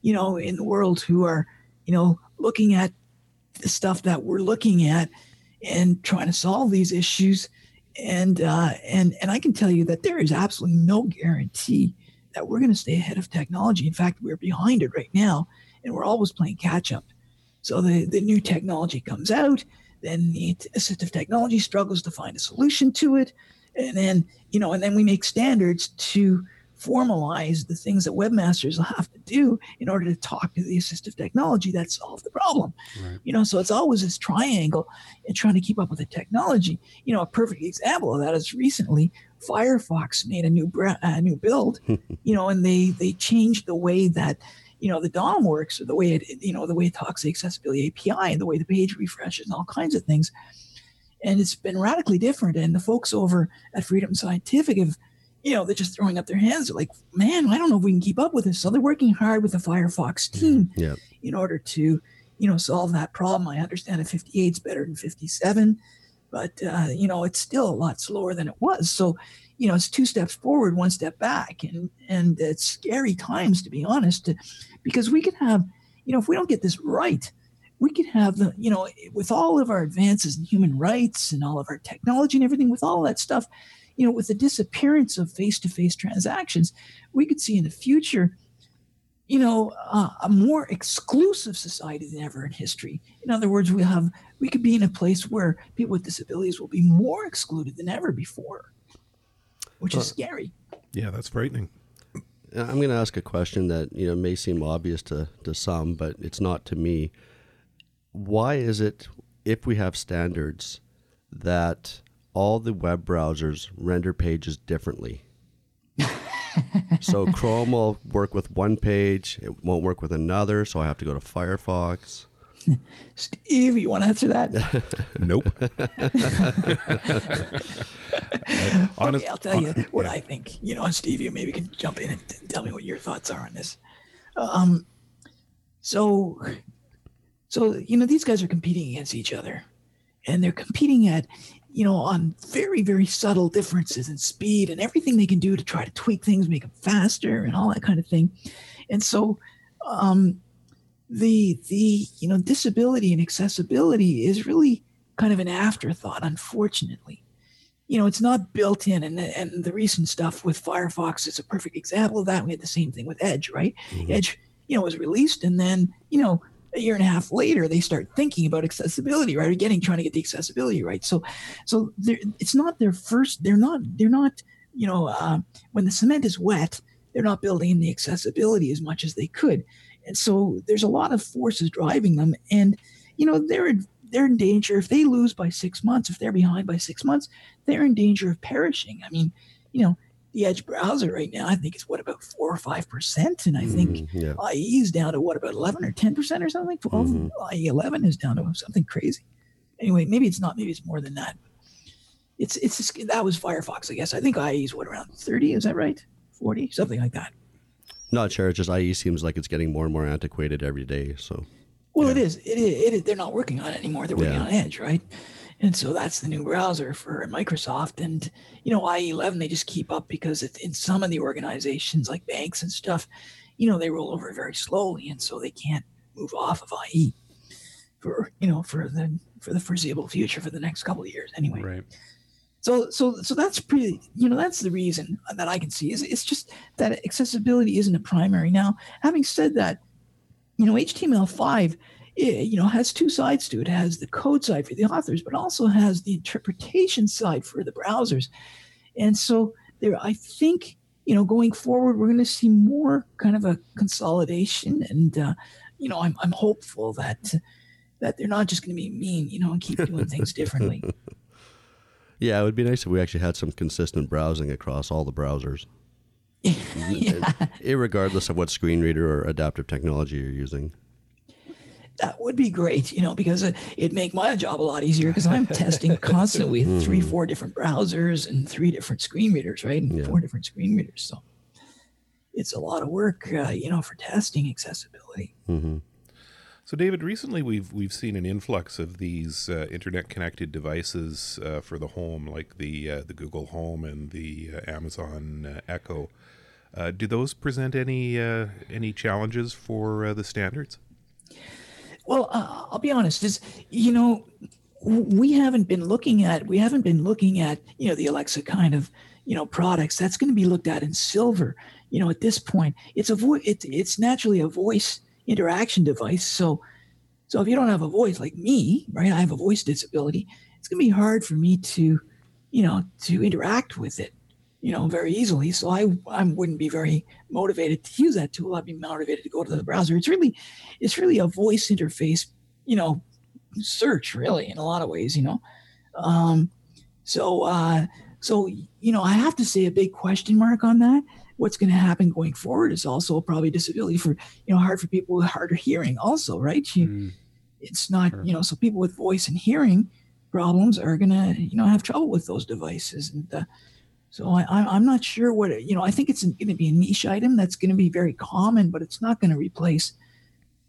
you know, in the world who are, you know, looking at the stuff that we're looking at and trying to solve these issues. And uh, and and I can tell you that there is absolutely no guarantee that we're going to stay ahead of technology. In fact, we're behind it right now, and we're always playing catch up. So the the new technology comes out, then the assistive technology struggles to find a solution to it, and then you know, and then we make standards to formalize the things that webmasters will have to do in order to talk to the assistive technology that solve the problem. Right. You know, so it's always this triangle and trying to keep up with the technology. You know, a perfect example of that is recently Firefox made a new a new build, you know, and they they changed the way that you know the DOM works or the way it you know the way it talks the accessibility API and the way the page refreshes and all kinds of things. And it's been radically different. And the folks over at Freedom Scientific have you know, they're just throwing up their hands. They're like, man, I don't know if we can keep up with this. So they're working hard with the Firefox team yep. in order to, you know, solve that problem. I understand that 58 is better than 57, but, uh, you know, it's still a lot slower than it was. So, you know, it's two steps forward, one step back. And, and it's scary times, to be honest, because we could have, you know, if we don't get this right, we could have the, you know, with all of our advances in human rights and all of our technology and everything, with all that stuff, you know, with the disappearance of face-to-face transactions, we could see in the future, you know, uh, a more exclusive society than ever in history. In other words, we have we could be in a place where people with disabilities will be more excluded than ever before, which is scary. Yeah, that's frightening. I'm going to ask a question that you know may seem obvious to to some, but it's not to me. Why is it if we have standards that all the web browsers render pages differently. so Chrome will work with one page, it won't work with another, so I have to go to Firefox. Steve, you want to answer that? nope. okay, I'll tell you what I think. You know, Steve, you maybe can jump in and tell me what your thoughts are on this. Um, so, so you know, these guys are competing against each other, and they're competing at you know, on very, very subtle differences in speed and everything they can do to try to tweak things, make them faster and all that kind of thing. And so, um, the the you know disability and accessibility is really kind of an afterthought unfortunately you know it's not built in and, and the recent stuff with firefox is a perfect example of that we had the same thing with edge right mm-hmm. edge you know was released and then you know a year and a half later they start thinking about accessibility right? Or getting trying to get the accessibility right? So so it's not their first they're not they're not you know uh, when the cement is wet they're not building in the accessibility as much as they could. And so there's a lot of forces driving them. And you know they're they're in danger. If they lose by six months if they're behind by six months they're in danger of perishing. I mean you know the edge browser right now i think is what about four or five percent and i think mm, yeah. ie is down to what about 11 or 10 percent or something 12 mm-hmm. ie 11 is down to something crazy anyway maybe it's not maybe it's more than that it's it's that was firefox i guess i think ie is what around 30 is that right 40 something like that not sure. It's just IE seems like it's getting more and more antiquated every day. So. Well, yeah. it is. It is. It is. They're not working on it anymore. They're working yeah. on Edge, right? And so that's the new browser for Microsoft. And you know, IE11 they just keep up because in some of the organizations like banks and stuff, you know, they roll over very slowly, and so they can't move off of IE for you know for the for the foreseeable future for the next couple of years anyway. Right. So, so, so that's pretty, you know, that's the reason that I can see is it's just that accessibility isn't a primary. Now, having said that, you know, HTML5, you know, has two sides to it. It has the code side for the authors, but also has the interpretation side for the browsers. And so there, I think, you know, going forward, we're going to see more kind of a consolidation. And, uh, you know, I'm, I'm hopeful that, that they're not just going to be mean, you know, and keep doing things differently. Yeah, it would be nice if we actually had some consistent browsing across all the browsers. yeah. Regardless of what screen reader or adaptive technology you're using. That would be great, you know, because it'd make my job a lot easier because I'm testing constantly three, mm-hmm. four different browsers and three different screen readers, right? And yeah. four different screen readers. So it's a lot of work, uh, you know, for testing accessibility. Mm-hmm. So, David, recently we've we've seen an influx of these uh, internet connected devices uh, for the home, like the uh, the Google Home and the uh, Amazon uh, Echo. Uh, do those present any any challenges for the standards? Well, uh, I'll be honest. Is you know we haven't been looking at we haven't been looking at you know the Alexa kind of you know products. That's going to be looked at in silver. You know, at this point, it's a vo- it, it's naturally a voice interaction device. So, so if you don't have a voice like me, right? I have a voice disability. It's going to be hard for me to, you know, to interact with it, you know, very easily. So I, I wouldn't be very motivated to use that tool. I'd be motivated to go to the browser. It's really, it's really a voice interface, you know, search really in a lot of ways, you know. Um, so, uh, so you know, I have to say a big question mark on that what's going to happen going forward is also probably disability for you know hard for people with harder hearing also right you, mm. it's not sure. you know so people with voice and hearing problems are going to you know have trouble with those devices and uh, so I, i'm not sure what you know i think it's going to be a niche item that's going to be very common but it's not going to replace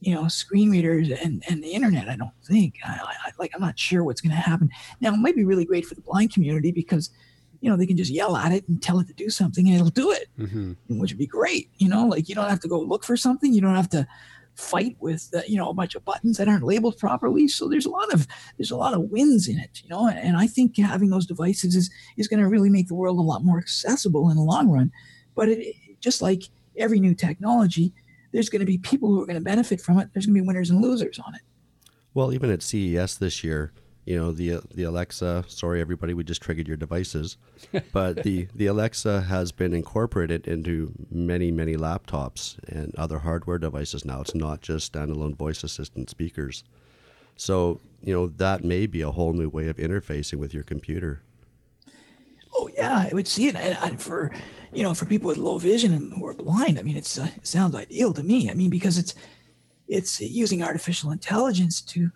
you know screen readers and, and the internet i don't think I, I like i'm not sure what's going to happen now it might be really great for the blind community because you know, they can just yell at it and tell it to do something and it'll do it, mm-hmm. which would be great. You know, like you don't have to go look for something. You don't have to fight with, uh, you know, a bunch of buttons that aren't labeled properly. So there's a lot of, there's a lot of wins in it, you know, and I think having those devices is, is going to really make the world a lot more accessible in the long run. But it, just like every new technology, there's going to be people who are going to benefit from it. There's going to be winners and losers on it. Well, even at CES this year, you know the the Alexa. Sorry, everybody, we just triggered your devices, but the the Alexa has been incorporated into many many laptops and other hardware devices now. It's not just standalone voice assistant speakers. So you know that may be a whole new way of interfacing with your computer. Oh yeah, I would see it and for you know for people with low vision and who are blind. I mean, it's uh, it sounds ideal to me. I mean, because it's it's using artificial intelligence to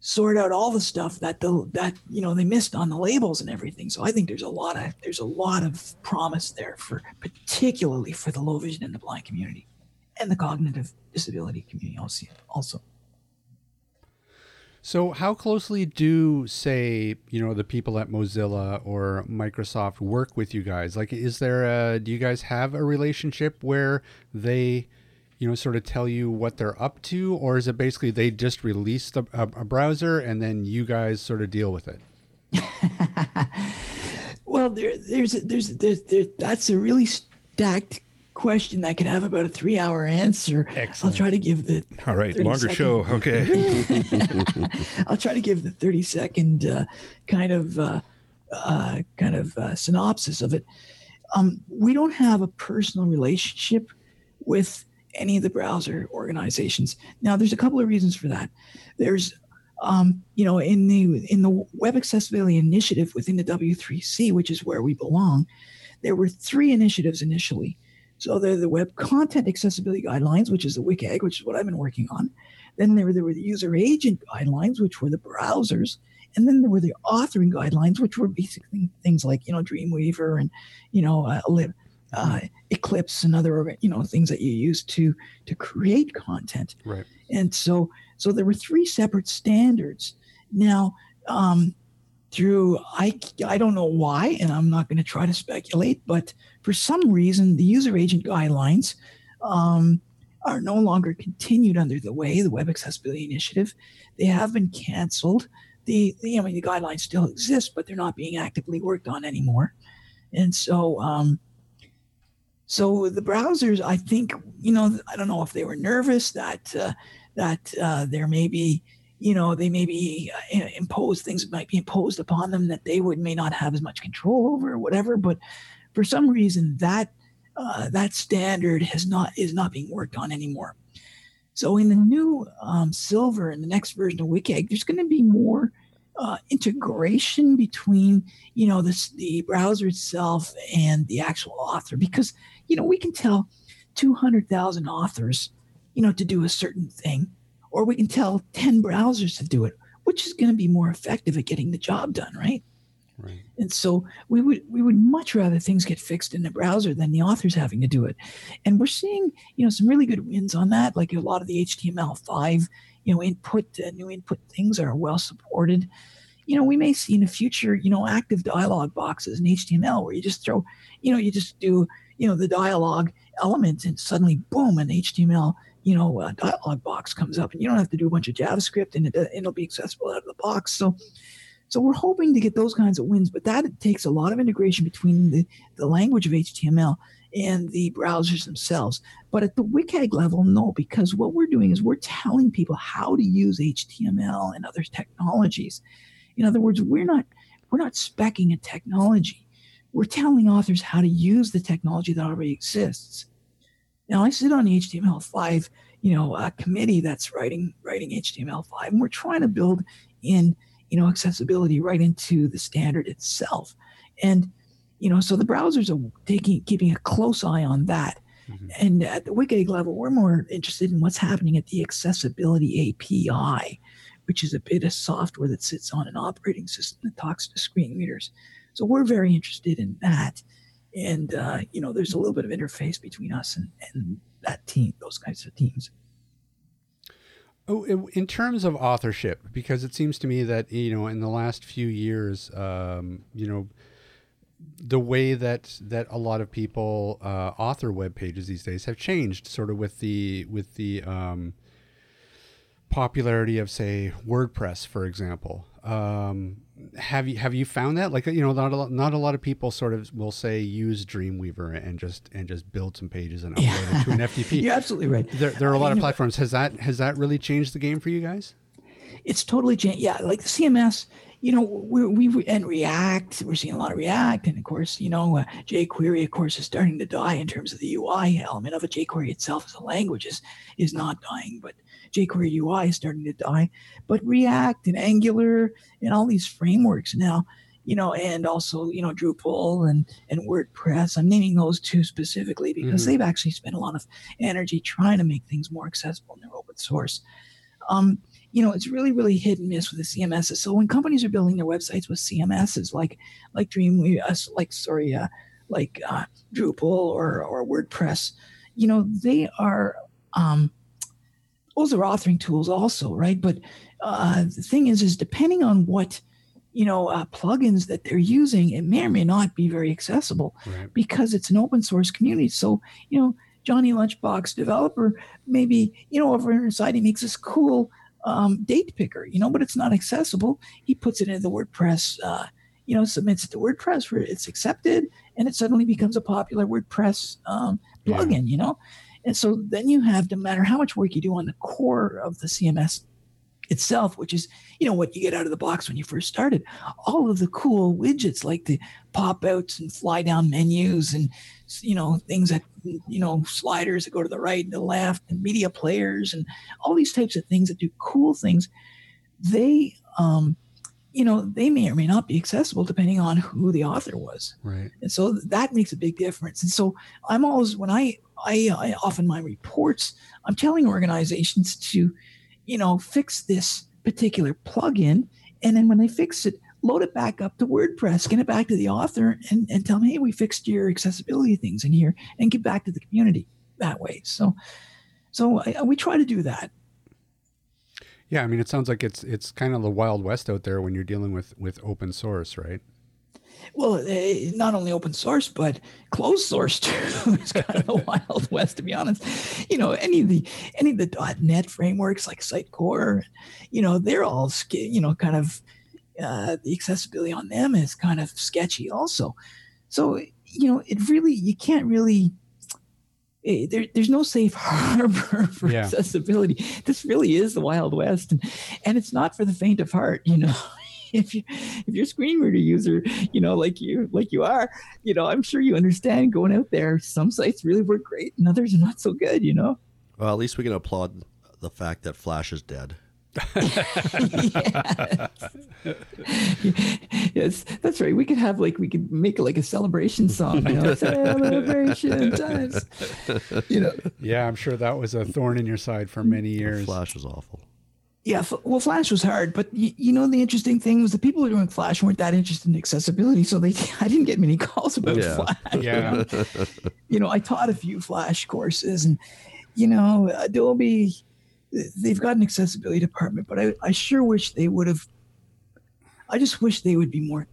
sort out all the stuff that the that you know they missed on the labels and everything. So I think there's a lot of there's a lot of promise there for particularly for the low vision and the blind community and the cognitive disability community also also. So, how closely do, say, you know, the people at Mozilla or Microsoft work with you guys? Like, is there a, do you guys have a relationship where they, you know, sort of tell you what they're up to? Or is it basically they just release a, a browser and then you guys sort of deal with it? well, there, there's, there's, there's, there, that's a really stacked question that could have about a three hour answer. Excellent. I'll try to give the. All right, longer second, show. Okay. I'll try to give the 30 second uh, kind of uh, uh, kind of uh, synopsis of it. Um, we don't have a personal relationship with any of the browser organizations. Now, there's a couple of reasons for that. There's um, you know, in the in the Web Accessibility Initiative within the W3C, which is where we belong, there were three initiatives initially. So there the Web Content Accessibility Guidelines, which is the WCAG, which is what I've been working on. Then there, there were the User Agent Guidelines, which were the browsers. And then there were the authoring guidelines, which were basically things like, you know, Dreamweaver and, you know, uh, uh, Eclipse and other, you know, things that you use to to create content. Right. And so, so there were three separate standards. Now, um, through I I don't know why, and I'm not going to try to speculate, but for some reason, the user agent guidelines um, are no longer continued under the way the Web Accessibility Initiative. They have been canceled. The, the I mean the guidelines still exist, but they're not being actively worked on anymore. And so um, so the browsers, I think, you know, I don't know if they were nervous that uh, that uh, there may be you know they may be uh, imposed things might be imposed upon them that they would may not have as much control over or whatever but for some reason that uh, that standard has not is not being worked on anymore. So in the new um, silver in the next version of wcag there's going to be more uh, integration between you know this the browser itself and the actual author because you know we can tell 200000 authors you know to do a certain thing or we can tell 10 browsers to do it, which is going to be more effective at getting the job done, right? Right. And so we would we would much rather things get fixed in the browser than the authors having to do it. And we're seeing you know some really good wins on that. Like a lot of the HTML5 you know input uh, new input things are well supported. You know we may see in the future you know active dialog boxes in HTML where you just throw you know you just do you know the dialogue element and suddenly boom an HTML you know, a dialog box comes up and you don't have to do a bunch of JavaScript and it, uh, it'll be accessible out of the box. So, so we're hoping to get those kinds of wins, but that takes a lot of integration between the, the language of HTML and the browsers themselves. But at the WCAG level, no, because what we're doing is we're telling people how to use HTML and other technologies. In other words, we're not we're not specking a technology. We're telling authors how to use the technology that already exists. Now I sit on the HTML5, you know, uh, committee that's writing writing HTML5, and we're trying to build in, you know, accessibility right into the standard itself. And, you know, so the browsers are taking keeping a close eye on that. Mm-hmm. And at the WCAG level, we're more interested in what's happening at the accessibility API, which is a bit of software that sits on an operating system that talks to screen readers. So we're very interested in that. And uh, you know there's a little bit of interface between us and, and that team those kinds of teams. Oh in terms of authorship because it seems to me that you know in the last few years um, you know the way that that a lot of people uh, author web pages these days have changed sort of with the with the um, popularity of say WordPress for example um, have you have you found that like you know not a lot, not a lot of people sort of will say use Dreamweaver and just and just build some pages and upload yeah. it to an FTP. You're absolutely right. There, there are a lot of platforms. Has that has that really changed the game for you guys? It's totally changed. Yeah, like the CMS. You know, we we and React. We're seeing a lot of React, and of course, you know, uh, jQuery, of course, is starting to die in terms of the UI element of it. jQuery itself as a language is is not dying, but jQuery UI is starting to die, but React and Angular and all these frameworks now, you know, and also, you know, Drupal and, and WordPress. I'm naming those two specifically because mm-hmm. they've actually spent a lot of energy trying to make things more accessible and they're open source. Um, you know, it's really, really hit and miss with the CMSs. So when companies are building their websites with CMSs like like Dreamweaver, like sorry, uh, like uh, Drupal or or WordPress, you know, they are um, those are authoring tools also, right? But uh, the thing is, is depending on what you know uh, plugins that they're using, it may or may not be very accessible Right. because it's an open source community. So you know, Johnny Lunchbox developer maybe you know over inside he makes this cool um, date picker, you know, but it's not accessible. He puts it into the WordPress. Uh, you know, submits it to WordPress where it's accepted, and it suddenly becomes a popular WordPress um, Yeah. plugin. You know, and so then you have, no matter how much work you do on the core of the CMS itself, which is, you know, what you get out of the box when you first started, all of the cool widgets like the pop outs and fly down menus and, you know, things that, you know, sliders that go to the right and the left and media players and all these types of things that do cool things, they, um, you know, they may or may not be accessible depending on who the author was Right. and so that makes a big difference and so i'm always when i i, I often my reports. I'm telling organizations to you know fix this particular plugin and then when they fix it load it back up to wordpress get it back to the author and, and tell them hey we fixed your accessibility things in here and get back to the community that way. So so I, we try to do that. Yeah, I mean, it sounds like it's it's kind of the wild west out there when you're dealing with with open source, right? Well, eh, not only open source, but closed source too. it's kind of the wild west, to be honest. You know, any of the any of the .NET frameworks like Sitecore, you know, they're all you know kind of uh, the accessibility on them is kind of sketchy also. So you know, it really you can't really. eh, There, there's no safe harbor for Yeah. accessibility. This really is the Wild West, and, and it's not for the faint of heart. You know, if you if you're a screen reader user, you know, like you like you are, you know, I'm sure you understand going out there. Some sites really work great, and others are not so good. You know. Well, at least we can applaud the fact that Flash is dead. yes, that's right. We could have like we could make like a celebration song. You know, celebration times. You know, Yeah, I'm sure that was a thorn in your side for many years. Flash was awful. Yeah. Well, Flash was hard, but y- you know the interesting thing was the people who were doing Flash weren't that interested in accessibility, so they I didn't get many calls about Yeah. Flash. Yeah, you know, I taught a few Flash courses, and you know, Adobe, they've got an accessibility department, but I, I sure wish they would have. I just wish they would be more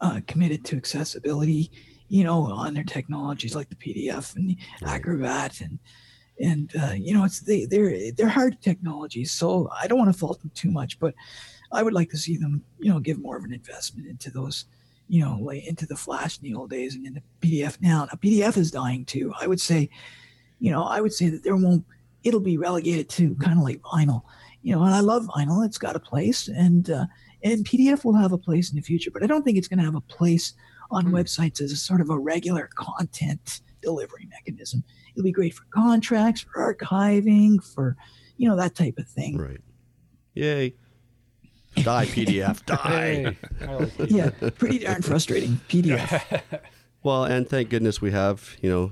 uh, committed to accessibility, you know, on their technologies like the PDF and the Acrobat and and uh, you know, it's they they're they're hard technologies, so I don't want to fault them too much, but I would like to see them, you know, give more of an investment into those you know, like into the Flash in the old days and into PDF now. Now PDF is dying too. I would say, you know, I would say that there won't. It'll be relegated to kind of like vinyl, you know. And I love vinyl; it's got a place, and uh, and PDF will have a place in the future. But I don't think it's going to have a place on websites as a sort of a regular content delivery mechanism. It'll be great for contracts, for archiving, for you know that type of thing. Right. Yay. Die, PDF. Die. Like. Yeah, pretty darn frustrating. PDF. Well, and thank goodness we have, you know,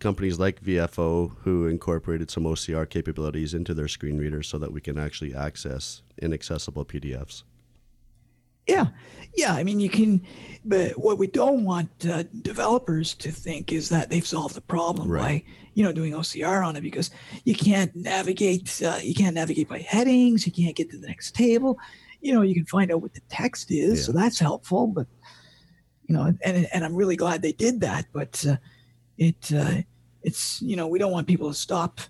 companies like VFO who incorporated some OCR capabilities into their screen readers so that we can actually access inaccessible PDFs. Yeah, yeah. I mean, you can, but what we don't want uh, developers to think is that they've solved the problem Right. by, you know, doing OCR on it because you can't navigate. Uh, you can't navigate by headings. You can't get to the next table. You know, you can find out what the text is, so that's helpful. But you know, and and I'm really glad they did that. But uh, it uh, it's you know we don't want people to stop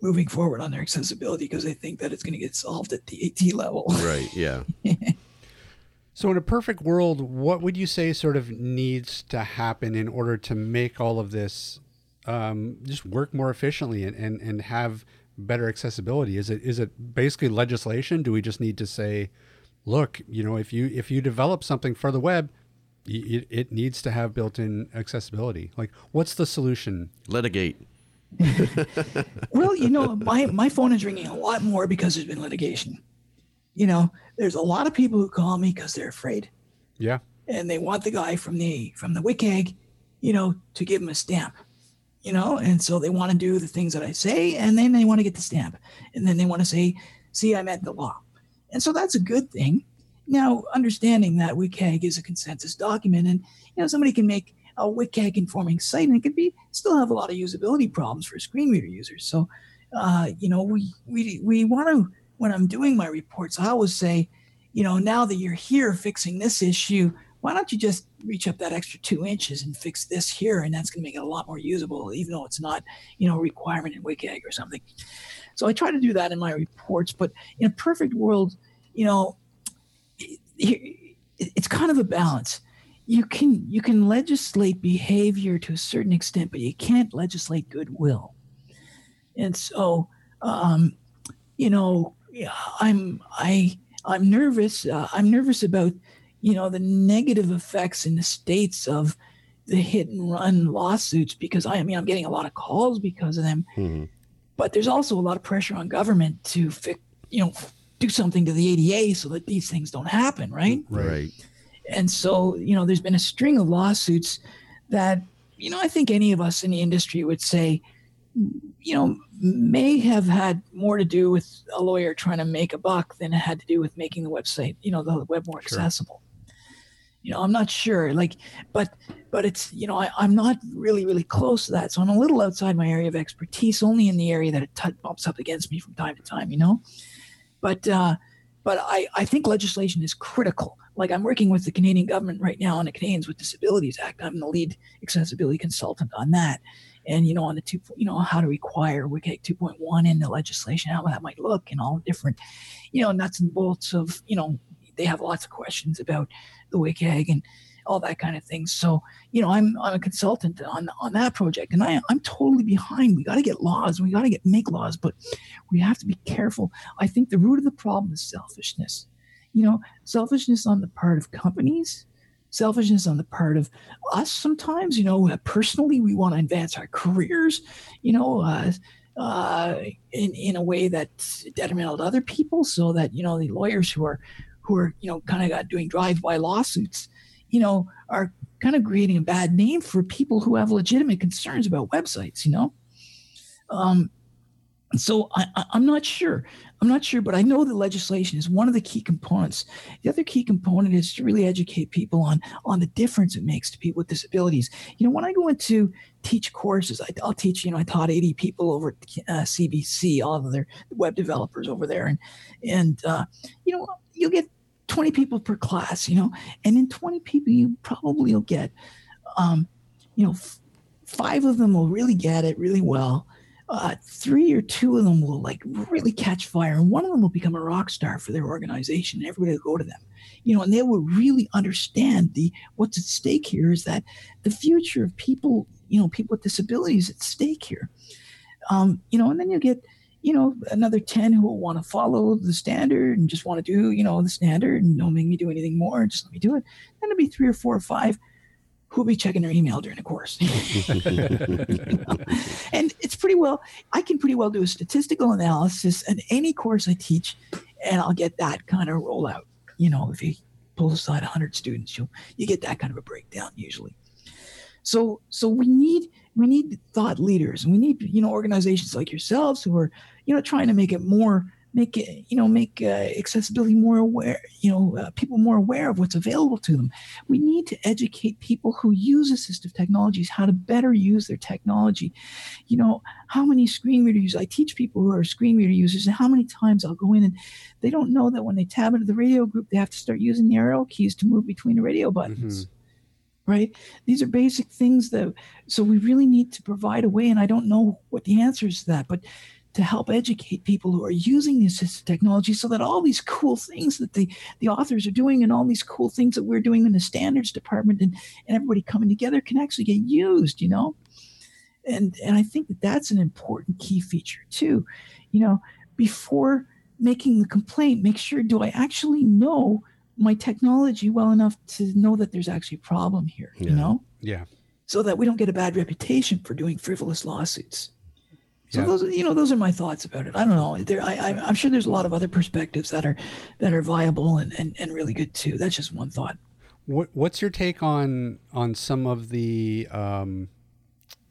moving forward on their accessibility because they think that it's going to get solved at the AT level. Right. Yeah. So, in a perfect world, what would you say sort of needs to happen in order to make all of this um, just work more efficiently and, and, and have better accessibility? Is it is it basically legislation? Do we just need to say, look, you know, if you if you develop something for the web, it, it needs to have built-in accessibility. Like, what's the solution? Litigate. Well, you know, my, my phone is ringing a lot more because there's been litigation. You know, there's a lot of people who call me because they're afraid Yeah, and they want the guy from the from the WCAG, you know, to give them a stamp. You know, and so they want to do the things that I say, and then they want to get the stamp, and then they want to say, "See, I meant the law," and so that's a good thing. Now, understanding that WCAG is a consensus document, and you know, somebody can make a WCAG informing site, and it could be still have a lot of usability problems for screen reader users. So, uh, you know, we we we want to when I'm doing my reports, I always say, you know, now that you're here fixing this issue, why don't you just reach up that extra two inches and fix this here, and that's going to make it a lot more usable, even though it's not, you know, a requirement in WCAG or something. So I try to do that in my reports, but in a perfect world, you know, it's kind of a balance. You can you can legislate behavior to a certain extent, but you can't legislate goodwill. And so, um, you know, I'm I I'm nervous. Uh, I'm nervous about you know the negative effects in the states of the hit and run lawsuits because I, I mean I'm getting a lot of calls because of them. Mm-hmm. But there's also a lot of pressure on government to fix, you know, do something to the ADA so that these things don't happen, right? Right. And so, you know, there's been a string of lawsuits that, you know, I think any of us in the industry would say, you know, may have had more to do with a lawyer trying to make a buck than it had to do with making the website, you know, the web more sure. accessible. You know, I'm not sure. Like, but but it's you know I, am not really really close to that, so I'm a little outside my area of expertise, only in the area that it t- bumps up against me from time to time. You know, but uh, but I I think legislation is critical. Like I'm working with the Canadian government right now on the Canadians with Disabilities Act. I'm the lead accessibility consultant on that and you know on the two you know how to require WCAG 2.1 in the legislation how that might look and all the different you know nuts and bolts of you know they have lots of questions about the WCAG and all that kind of thing. So you know i'm i'm a consultant on on that project and i i'm totally behind. We got to get laws we got to get make laws but we have to be careful. I think the root of the problem is selfishness. You know selfishness on the part of companies selfishness on the part of us sometimes you know personally we want to advance our careers you know uh, uh, in in a way that's detrimental to other people so that you know the lawyers who are who are you know kind of got doing drive-by lawsuits you know are kind of creating a bad name for people who have legitimate concerns about websites you know um, so I, am not sure. I'm not sure, but I know the legislation is one of the key components. The other key component is to really educate people on on the difference it makes to people with disabilities. You know, when I go into teach courses, I, will teach. You know, I taught 80 people over at uh, CBC, all of their web developers over there, and and uh, you know, you'll get 20 people per class. You know, and in 20 people, you probably will get, um, you know, f- five of them will really get it really well uh, three or two of them will like really catch fire, and one of them will become a rock star for their organization. And everybody will go to them, you know, and they will really understand the what's at stake here is that the future of people, you know, people with disabilities at stake here. Um, you know, and then you get, you know, another ten who will want to follow the standard and just want to do, you know, the standard and don't make me do anything more. Just let me do it. Then it'll be three or four or five who'll be checking their email during the course. and it's pretty well, I can pretty well do a statistical analysis in any course I teach, and I'll get that kind of rollout. You know, if you pull aside 100 students, you you get that kind of a breakdown usually. So, so we need we need thought leaders, and we need you know organizations like yourselves who are you know trying to make it more make it, you know, make uh, accessibility more aware, you know, uh, people more aware of what's available to them. We need to educate people who use assistive technologies how to better use their technology. You know, how many screen reader users, I teach people who are screen reader users, and how many times I'll go in and they don't know that when they tab into the radio group, they have to start using the arrow keys to move between the radio buttons. Mm-hmm right? These are basic things that, so we really need to provide a way, and I don't know what the answer is to that, but to help educate people who are using the assistive technology so that all these cool things that the, the authors are doing and all these cool things that we're doing in the standards department and, and everybody coming together can actually get used, you know? And, and I think that that's an important key feature too. You know, before making the complaint, make sure do I actually know my technology well enough to know that there's actually a problem here, yeah. you know? Yeah. So that we don't get a bad reputation for doing frivolous lawsuits. So yeah. those, you know, those are my thoughts about it. I don't know. There, I, I'm sure there's a lot of other perspectives that are that are viable and, and, and really good too. That's just one thought. What, what's your take on on some of the um,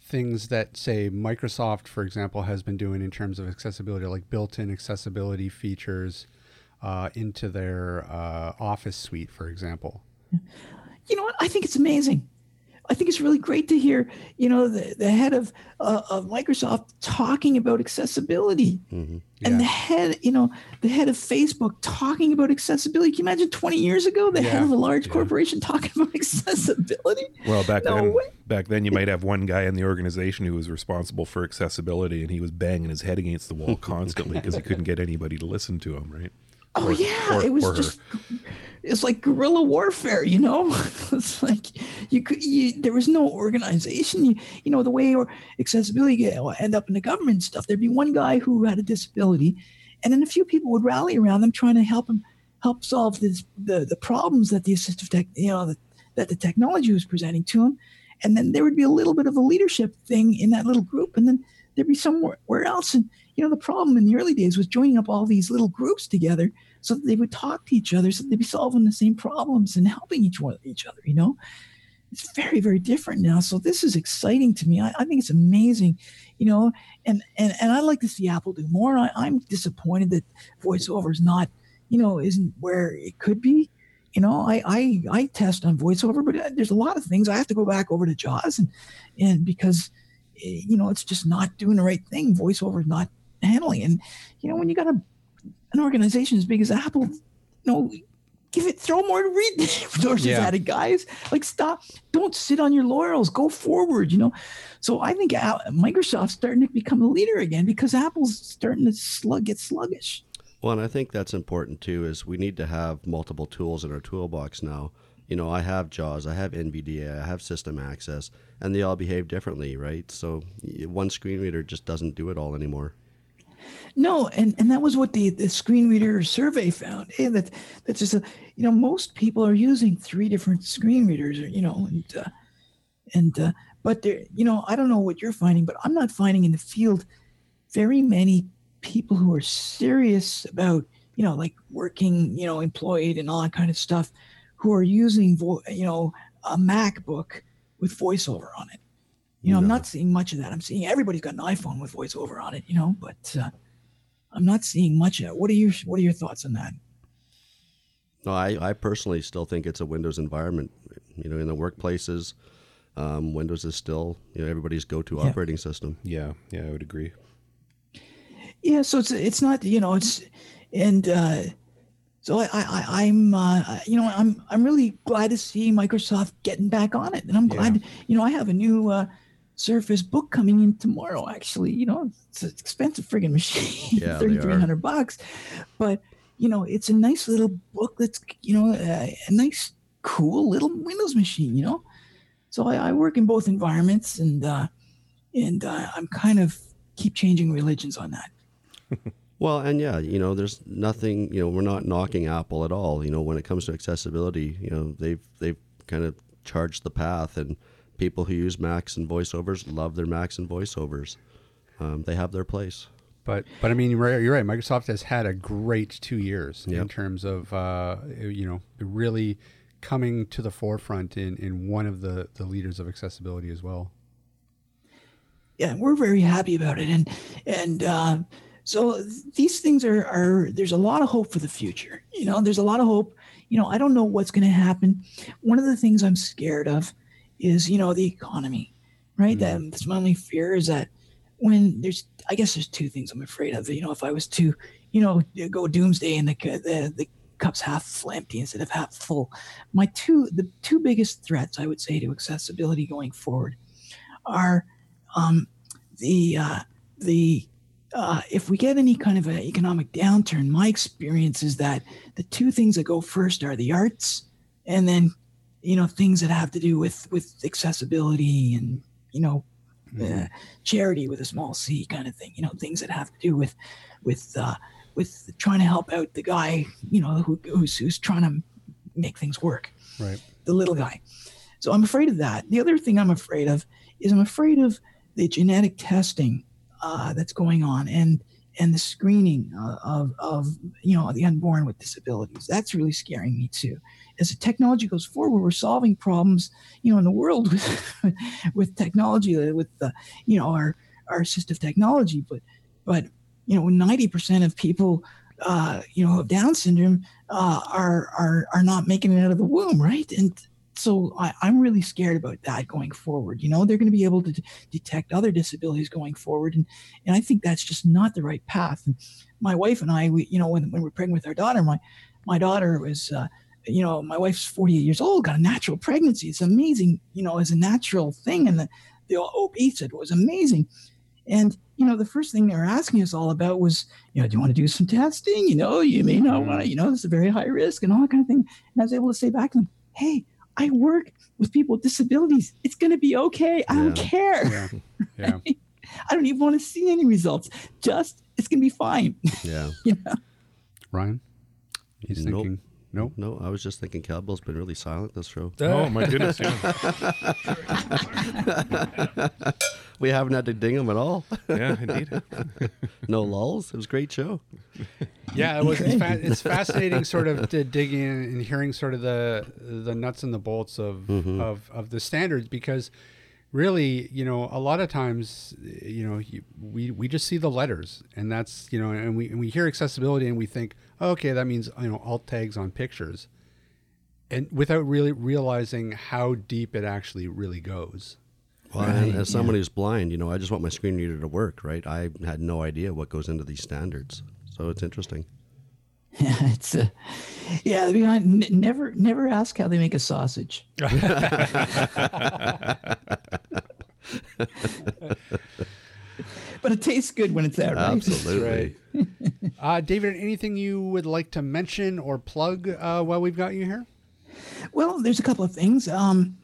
things that say Microsoft, for example, has been doing in terms of accessibility, like built-in accessibility features uh, into their uh, Office suite, for example? You know what? I think it's amazing. I think it's really great to hear, you know, the, the head of uh, of Microsoft talking about accessibility, hmm and the head, you know, the head of Facebook talking about accessibility. Can you imagine 20 years ago, the head of a large yeah. corporation talking about accessibility? Well, back No then, way. back then you might have one guy in the organization who was responsible for accessibility, and he was banging his head against the wall constantly because he couldn't get anybody to listen to him. Right? Oh Or- yeah, or- it was or her. It's like guerrilla warfare, you know. it's like you could you, there was no organization. You, you know the way or accessibility get, uh, end up in the government stuff. There'd be one guy who had a disability, and then a few people would rally around them trying to help him help solve this, the the problems that the assistive tech you know that, that the technology was presenting to him. And then there would be a little bit of a leadership thing in that little group, and then there'd be somewhere where else. And you know the problem in the early days was joining up all these little groups together so that they would talk to each other, so they'd be solving the same problems and helping each one each other. You know, it's very very different now. So this is exciting to me. I, I think it's amazing. You know, and and and I like to see Apple do more. I, I'm disappointed that VoiceOver is not, you know, isn't where it could be. You know, I I I test on VoiceOver, but uh, there's a lot of things I have to go back over to JAWS and and because eh, you know it's just not doing the right thing. VoiceOver is not handling, and you know when you got a an organization as big as Apple, you know, give it, throw more re- resources Yeah. at it, guys. Like, stop, don't sit on your laurels, go forward, you know. So I think Microsoft's starting to become a leader again because Apple's starting to slug get sluggish. Well, and I think that's important too. Is we need to have multiple tools in our toolbox now. You know, I have JAWS, I have NVDA, I have System Access, and they all behave differently, right? So one screen reader just doesn't do it all anymore. No, and, and that was what the, the screen reader survey found. Hey, that that's just a, you know most people are using three different screen readers, or you know, and uh, and uh, but there, you know, I don't know what you're finding, but I'm not finding in the field very many people who are serious about you know like working, you know, employed and all that kind of stuff, who are using vo- you know a MacBook with VoiceOver on it. You know, I'm not seeing much of that. I'm seeing everybody's got an iPhone with VoiceOver on it, you know, but uh, I'm not seeing much of it. What are your What are your thoughts on that? No, I, I personally still think it's a Windows environment. You know, in the workplaces, um, Windows is still you know everybody's go-to Yeah. operating system. Yeah, yeah, I would agree. Yeah, so it's it's not you know it's and uh, so I, I I- I'm uh, you know I'm I'm really glad to see Microsoft getting back on it, and I'm glad you know I have a new uh, Surface Book coming in tomorrow. Actually, you know it's an expensive friggin' machine, Yeah, thirty three hundred bucks, but you know it's a nice little book that's you know uh, a nice cool little Windows machine, you know. So I, I work in both environments, and uh, and uh, I'm kind of keep changing religions on that. Well, and yeah, you know, there's nothing. You know, we're not knocking Apple at all. You know, when it comes to accessibility, you know, they've they've kind of charged the path, and people who use Macs and voiceovers love their Macs and voiceovers. Um, they have their place. But but I mean, you're right, you're right. Microsoft has had a great two years in terms of uh, you know really coming to the forefront in, in one of the, the leaders of accessibility as well. yeah, we're very happy about it, and and uh, so these things are are there's a lot of hope for the future. You know, there's a lot of hope. You know, I don't know what's going to happen. One of the things I'm scared of is you know the economy, right? That that's my only fear is that when there's I guess there's two things I'm afraid of. You know, if I was to you know go doomsday and the the the cup's half full empty instead of half full, my two the two biggest threats I would say to accessibility going forward are um, the uh, the uh, if we get any kind of an economic downturn, my experience is that the two things that go first are the arts, and then you know things that have to do with with accessibility and you know uh, charity with a small c kind of thing. You know things that have to do with with uh, with trying to help out the guy you know who, who's who's trying to make things work Right. the little guy. So I'm afraid of that. The other thing I'm afraid of is I'm afraid of the genetic testing uh, that's going on and and the screening of, of you know the unborn with disabilities. That's really scaring me too. As the technology goes forward, we're solving problems you know in the world with with technology uh, with the you know our our assistive technology, but but you know 90% of people uh, you know have Down syndrome uh, are are are not making it out of the womb, right? And so I, I'm really scared about that going forward. You know, they're going to be able to d- detect other disabilities going forward, and and I think that's just not the right path. And my wife and I, we, you know, when, when we're pregnant with our daughter, my my daughter was, uh, you know, my wife's 48 years old, got a natural pregnancy. It's amazing, you know, as a natural thing, and the the OB said it was amazing. And you know, the first thing they were asking us all about was, you know, do you want to do some testing? You know, you may not want to, you know, this is a very high risk and all that kind of thing. And I was able to say back to them, hey, I work with people with disabilities. It's going to be okay. I don't care. Yeah. Yeah. I don't even want to see any results. Just it's going to be fine. Yeah. you know? Ryan? He's Nope. thinking, nope. No, I was just thinking Cowbell's been really silent this show. Oh, oh my goodness! Yeah, We haven't had to ding him at all. yeah indeed. no lulls. It was a great show. Yeah, it was, it's, fa- it's fascinating, sort of to dig in and hearing sort of the the nuts and the bolts of mm-hmm. of, of the standards because really, you know, a lot of times, you know, you, we we just see the letters and that's you know, and we and we hear accessibility and we think, oh, okay, that means you know alt tags on pictures, and without really realizing how deep it actually really goes. Well, and as someone who's blind, you know, I just want my screen reader to work, right? I had no idea what goes into these standards, so it's interesting. Yeah, it's a, yeah. to be n- never never ask how they make a sausage. but it tastes good when it's out, right? Absolutely. Uh, David, anything you would like to mention or plug uh, while we've got you here? Well, there's a couple of things. Um,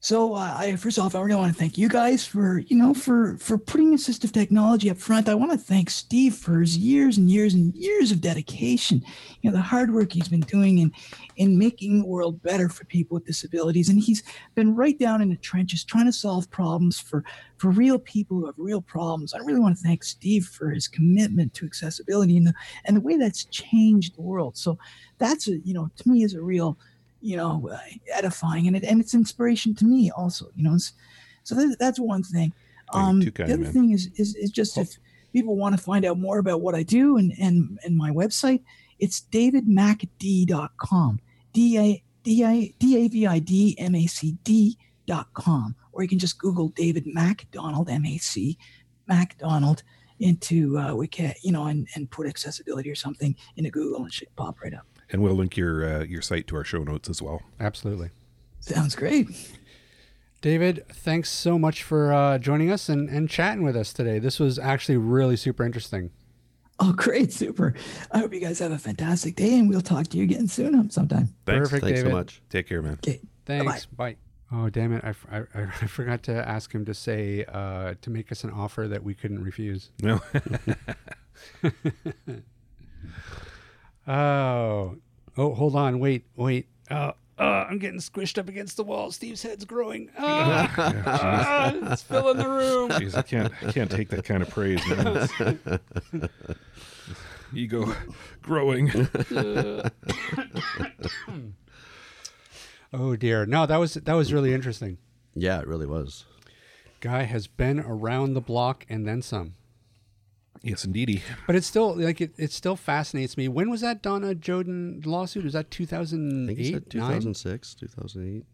so uh, I first off, I really want to thank you guys for you know for for putting assistive technology up front. I want to thank Steve for his years and years and years of dedication. You know the hard work he's been doing in in making the world better for people with disabilities, and he's been right down in the trenches trying to solve problems for for real people who have real problems. I really want to thank Steve for his commitment to accessibility and the and the way that's changed the world. So that's a you know to me is a real you know, edifying and it and it's inspiration to me also. You know, so that, that's one thing. Oh, Um, the other man. thing is is is just if people want to find out more about what I do and and and my website, it's davidmacd.com. D A D A D A V I D M A C D dot com, or you can just Google David MacDonald M A C MacDonald into uh, Wiki, you know, and, and put accessibility or something into Google and it should pop right up. And we'll link your uh, your site to our show notes as well. Absolutely. Sounds great. David, thanks so much for uh, joining us and, and chatting with us today. This was actually really super interesting. Oh, great. Super. I hope you guys have a fantastic day and we'll talk to you again soon sometime. Thanks. Perfect, Thanks David. so much. Take care, man. Okay. Thanks. Bye. Oh, damn it. I I forgot to ask him to say, uh, to make us an offer that we couldn't refuse. No. Oh, oh, hold on. Wait, wait. Uh, uh, I'm getting squished up against the wall. Steve's head's growing. Ah, ah, it's filling the room. Jeez, I can't I can't take that kind of praise, man. It's- Ego growing. Oh dear. No, that was that was really interesting. Yeah, it really was. Guy has been around the block and then some. Yes, indeedy. But it's still like it, it still fascinates me. When was that Donna Jodhan lawsuit? Was that I think he 2008? said 2006, 2008.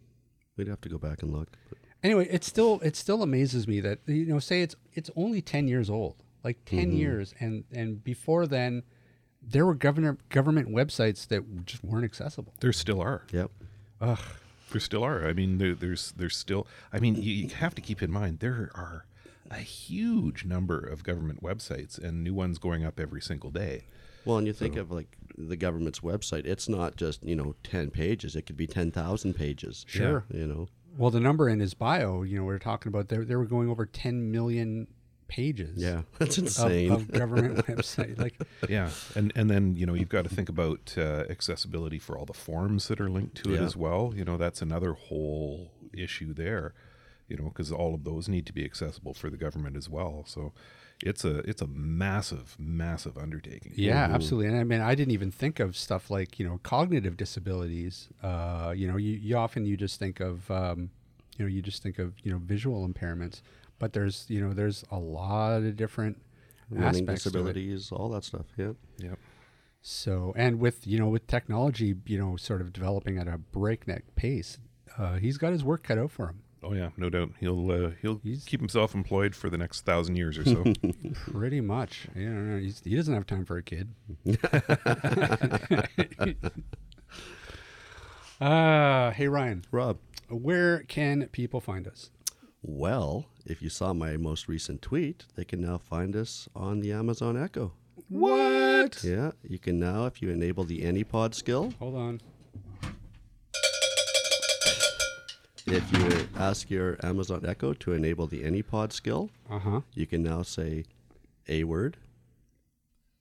We'd have to go back and look. But Anyway, it still it still amazes me that you know say it's it's only 10 years old. Like 10 mm-hmm. years and and before then there were government government websites that just weren't accessible. There still are. yep. Ugh. There still are. I mean, there, there's there's still. I mean, you, you have to keep in mind there are a huge number of government websites and new ones going up every single day. Well, and you think of like the government's website, it's not just, you know, 10 pages. It could be 10,000 pages. Sure. You know, Well, the number in his bio, you know, we are talking about they, they were going over 10 million pages. yeah, that's Of, insane. of government website. Like, Yeah, and and then you know you've got to think about uh, accessibility for all the forms that are linked to it Yeah. as well. You know that's another whole issue there. You know because all of those need to be accessible for the government as well. So it's a it's a massive massive undertaking. yeah, absolutely. And I mean, I didn't even think of stuff like, you know, cognitive disabilities. Uh, you know, you, you often you just think of, um, you know, you just think of, you know, visual impairments, but there's, you know, there's a lot of different Learning aspects disabilities, all that stuff. Yeah. Yep. So, and with you know with technology, you know, sort of developing at a breakneck pace, uh, he's got his work cut out for him. Oh yeah, no doubt. He'll uh, he'll He's- keep himself employed for the next thousand years or so. Pretty much. You know, he's, he doesn't have time for a kid. uh, hey, Ryan, Rob, where can people find us? well, if you saw my most recent tweet, they can now find us on the Amazon Echo. What? Yeah, you can now, if you enable the AnyPod skill, Hold on. If you ask your Amazon Echo to enable the AnyPod skill, Uh huh. you can now say a word,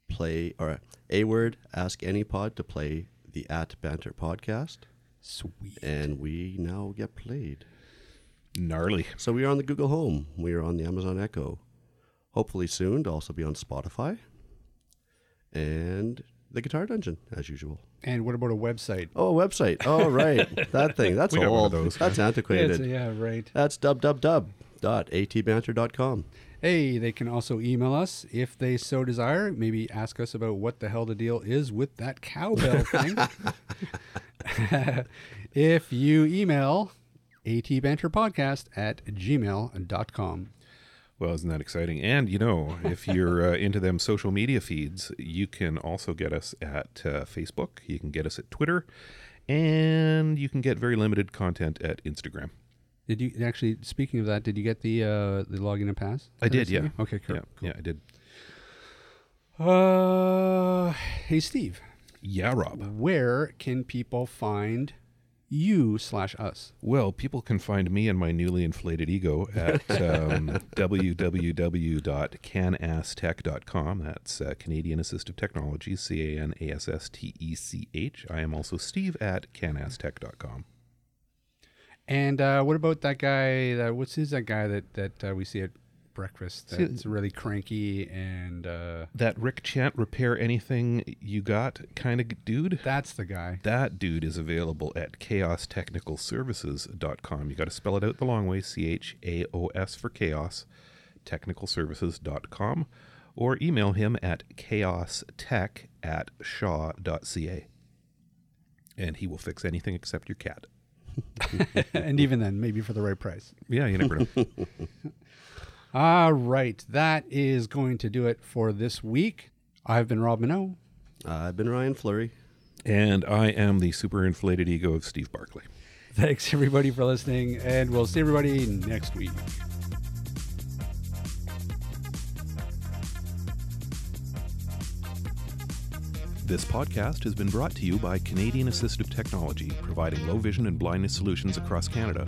play, or a word, ask AnyPod to play the at Banter podcast, Sweet. and we now get played. Gnarly. So we are on the Google Home. We are on the Amazon Echo. Hopefully soon to also be on Spotify and the Guitar Dungeon as usual. And what about a website? Oh, a website. Oh, right. that thing. That's We got one of old. those, That's antiquated. yeah, right. That's www.atbanter.com. Hey, they can also email us if they so desire. Maybe ask us about what the hell the deal is with that cowbell thing. if you email atbanterpodcast at gmail.com. Well, isn't that exciting? And you know, if you're uh, into them social media feeds, you can also get us at uh, Facebook. You can get us at Twitter, and you can get very limited content at Instagram. Did you actually? Speaking of that, did you get the uh, the login and pass? I did, yeah. Okay, cool. Yeah, yeah, I did. Uh, hey Steve, Yeah, Rob. where can people find you slash us? Well, people can find me and my newly inflated ego at um, www.canasstech.com. That's uh, Canadian Assistive Technology, C A N A S S T E C H. I am also Steve at canasstech.com. And uh, what about that guy? That, what's his that guy that that uh, we see at breakfast? See- That's really cranky and uh, That Rick Chant repair anything you got kind of dude. that's the guy. That dude is available at chaostechnicalservices.com. You got to spell it out the long way C H A O S for chaos, technicalservices.com, or email him at chaostech at shaw.ca. And he will fix anything except your cat. and even then, maybe for the right price. Yeah, you never know. All right, that is going to do it for this week. I've been Rob Minot. I've been Ryan Flurry. and I am the super inflated ego of Steve Barclay. Thanks everybody for listening, and we'll see everybody next week. This podcast has been brought to you by Canadian Assistive Technology, providing low vision and blindness solutions across Canada.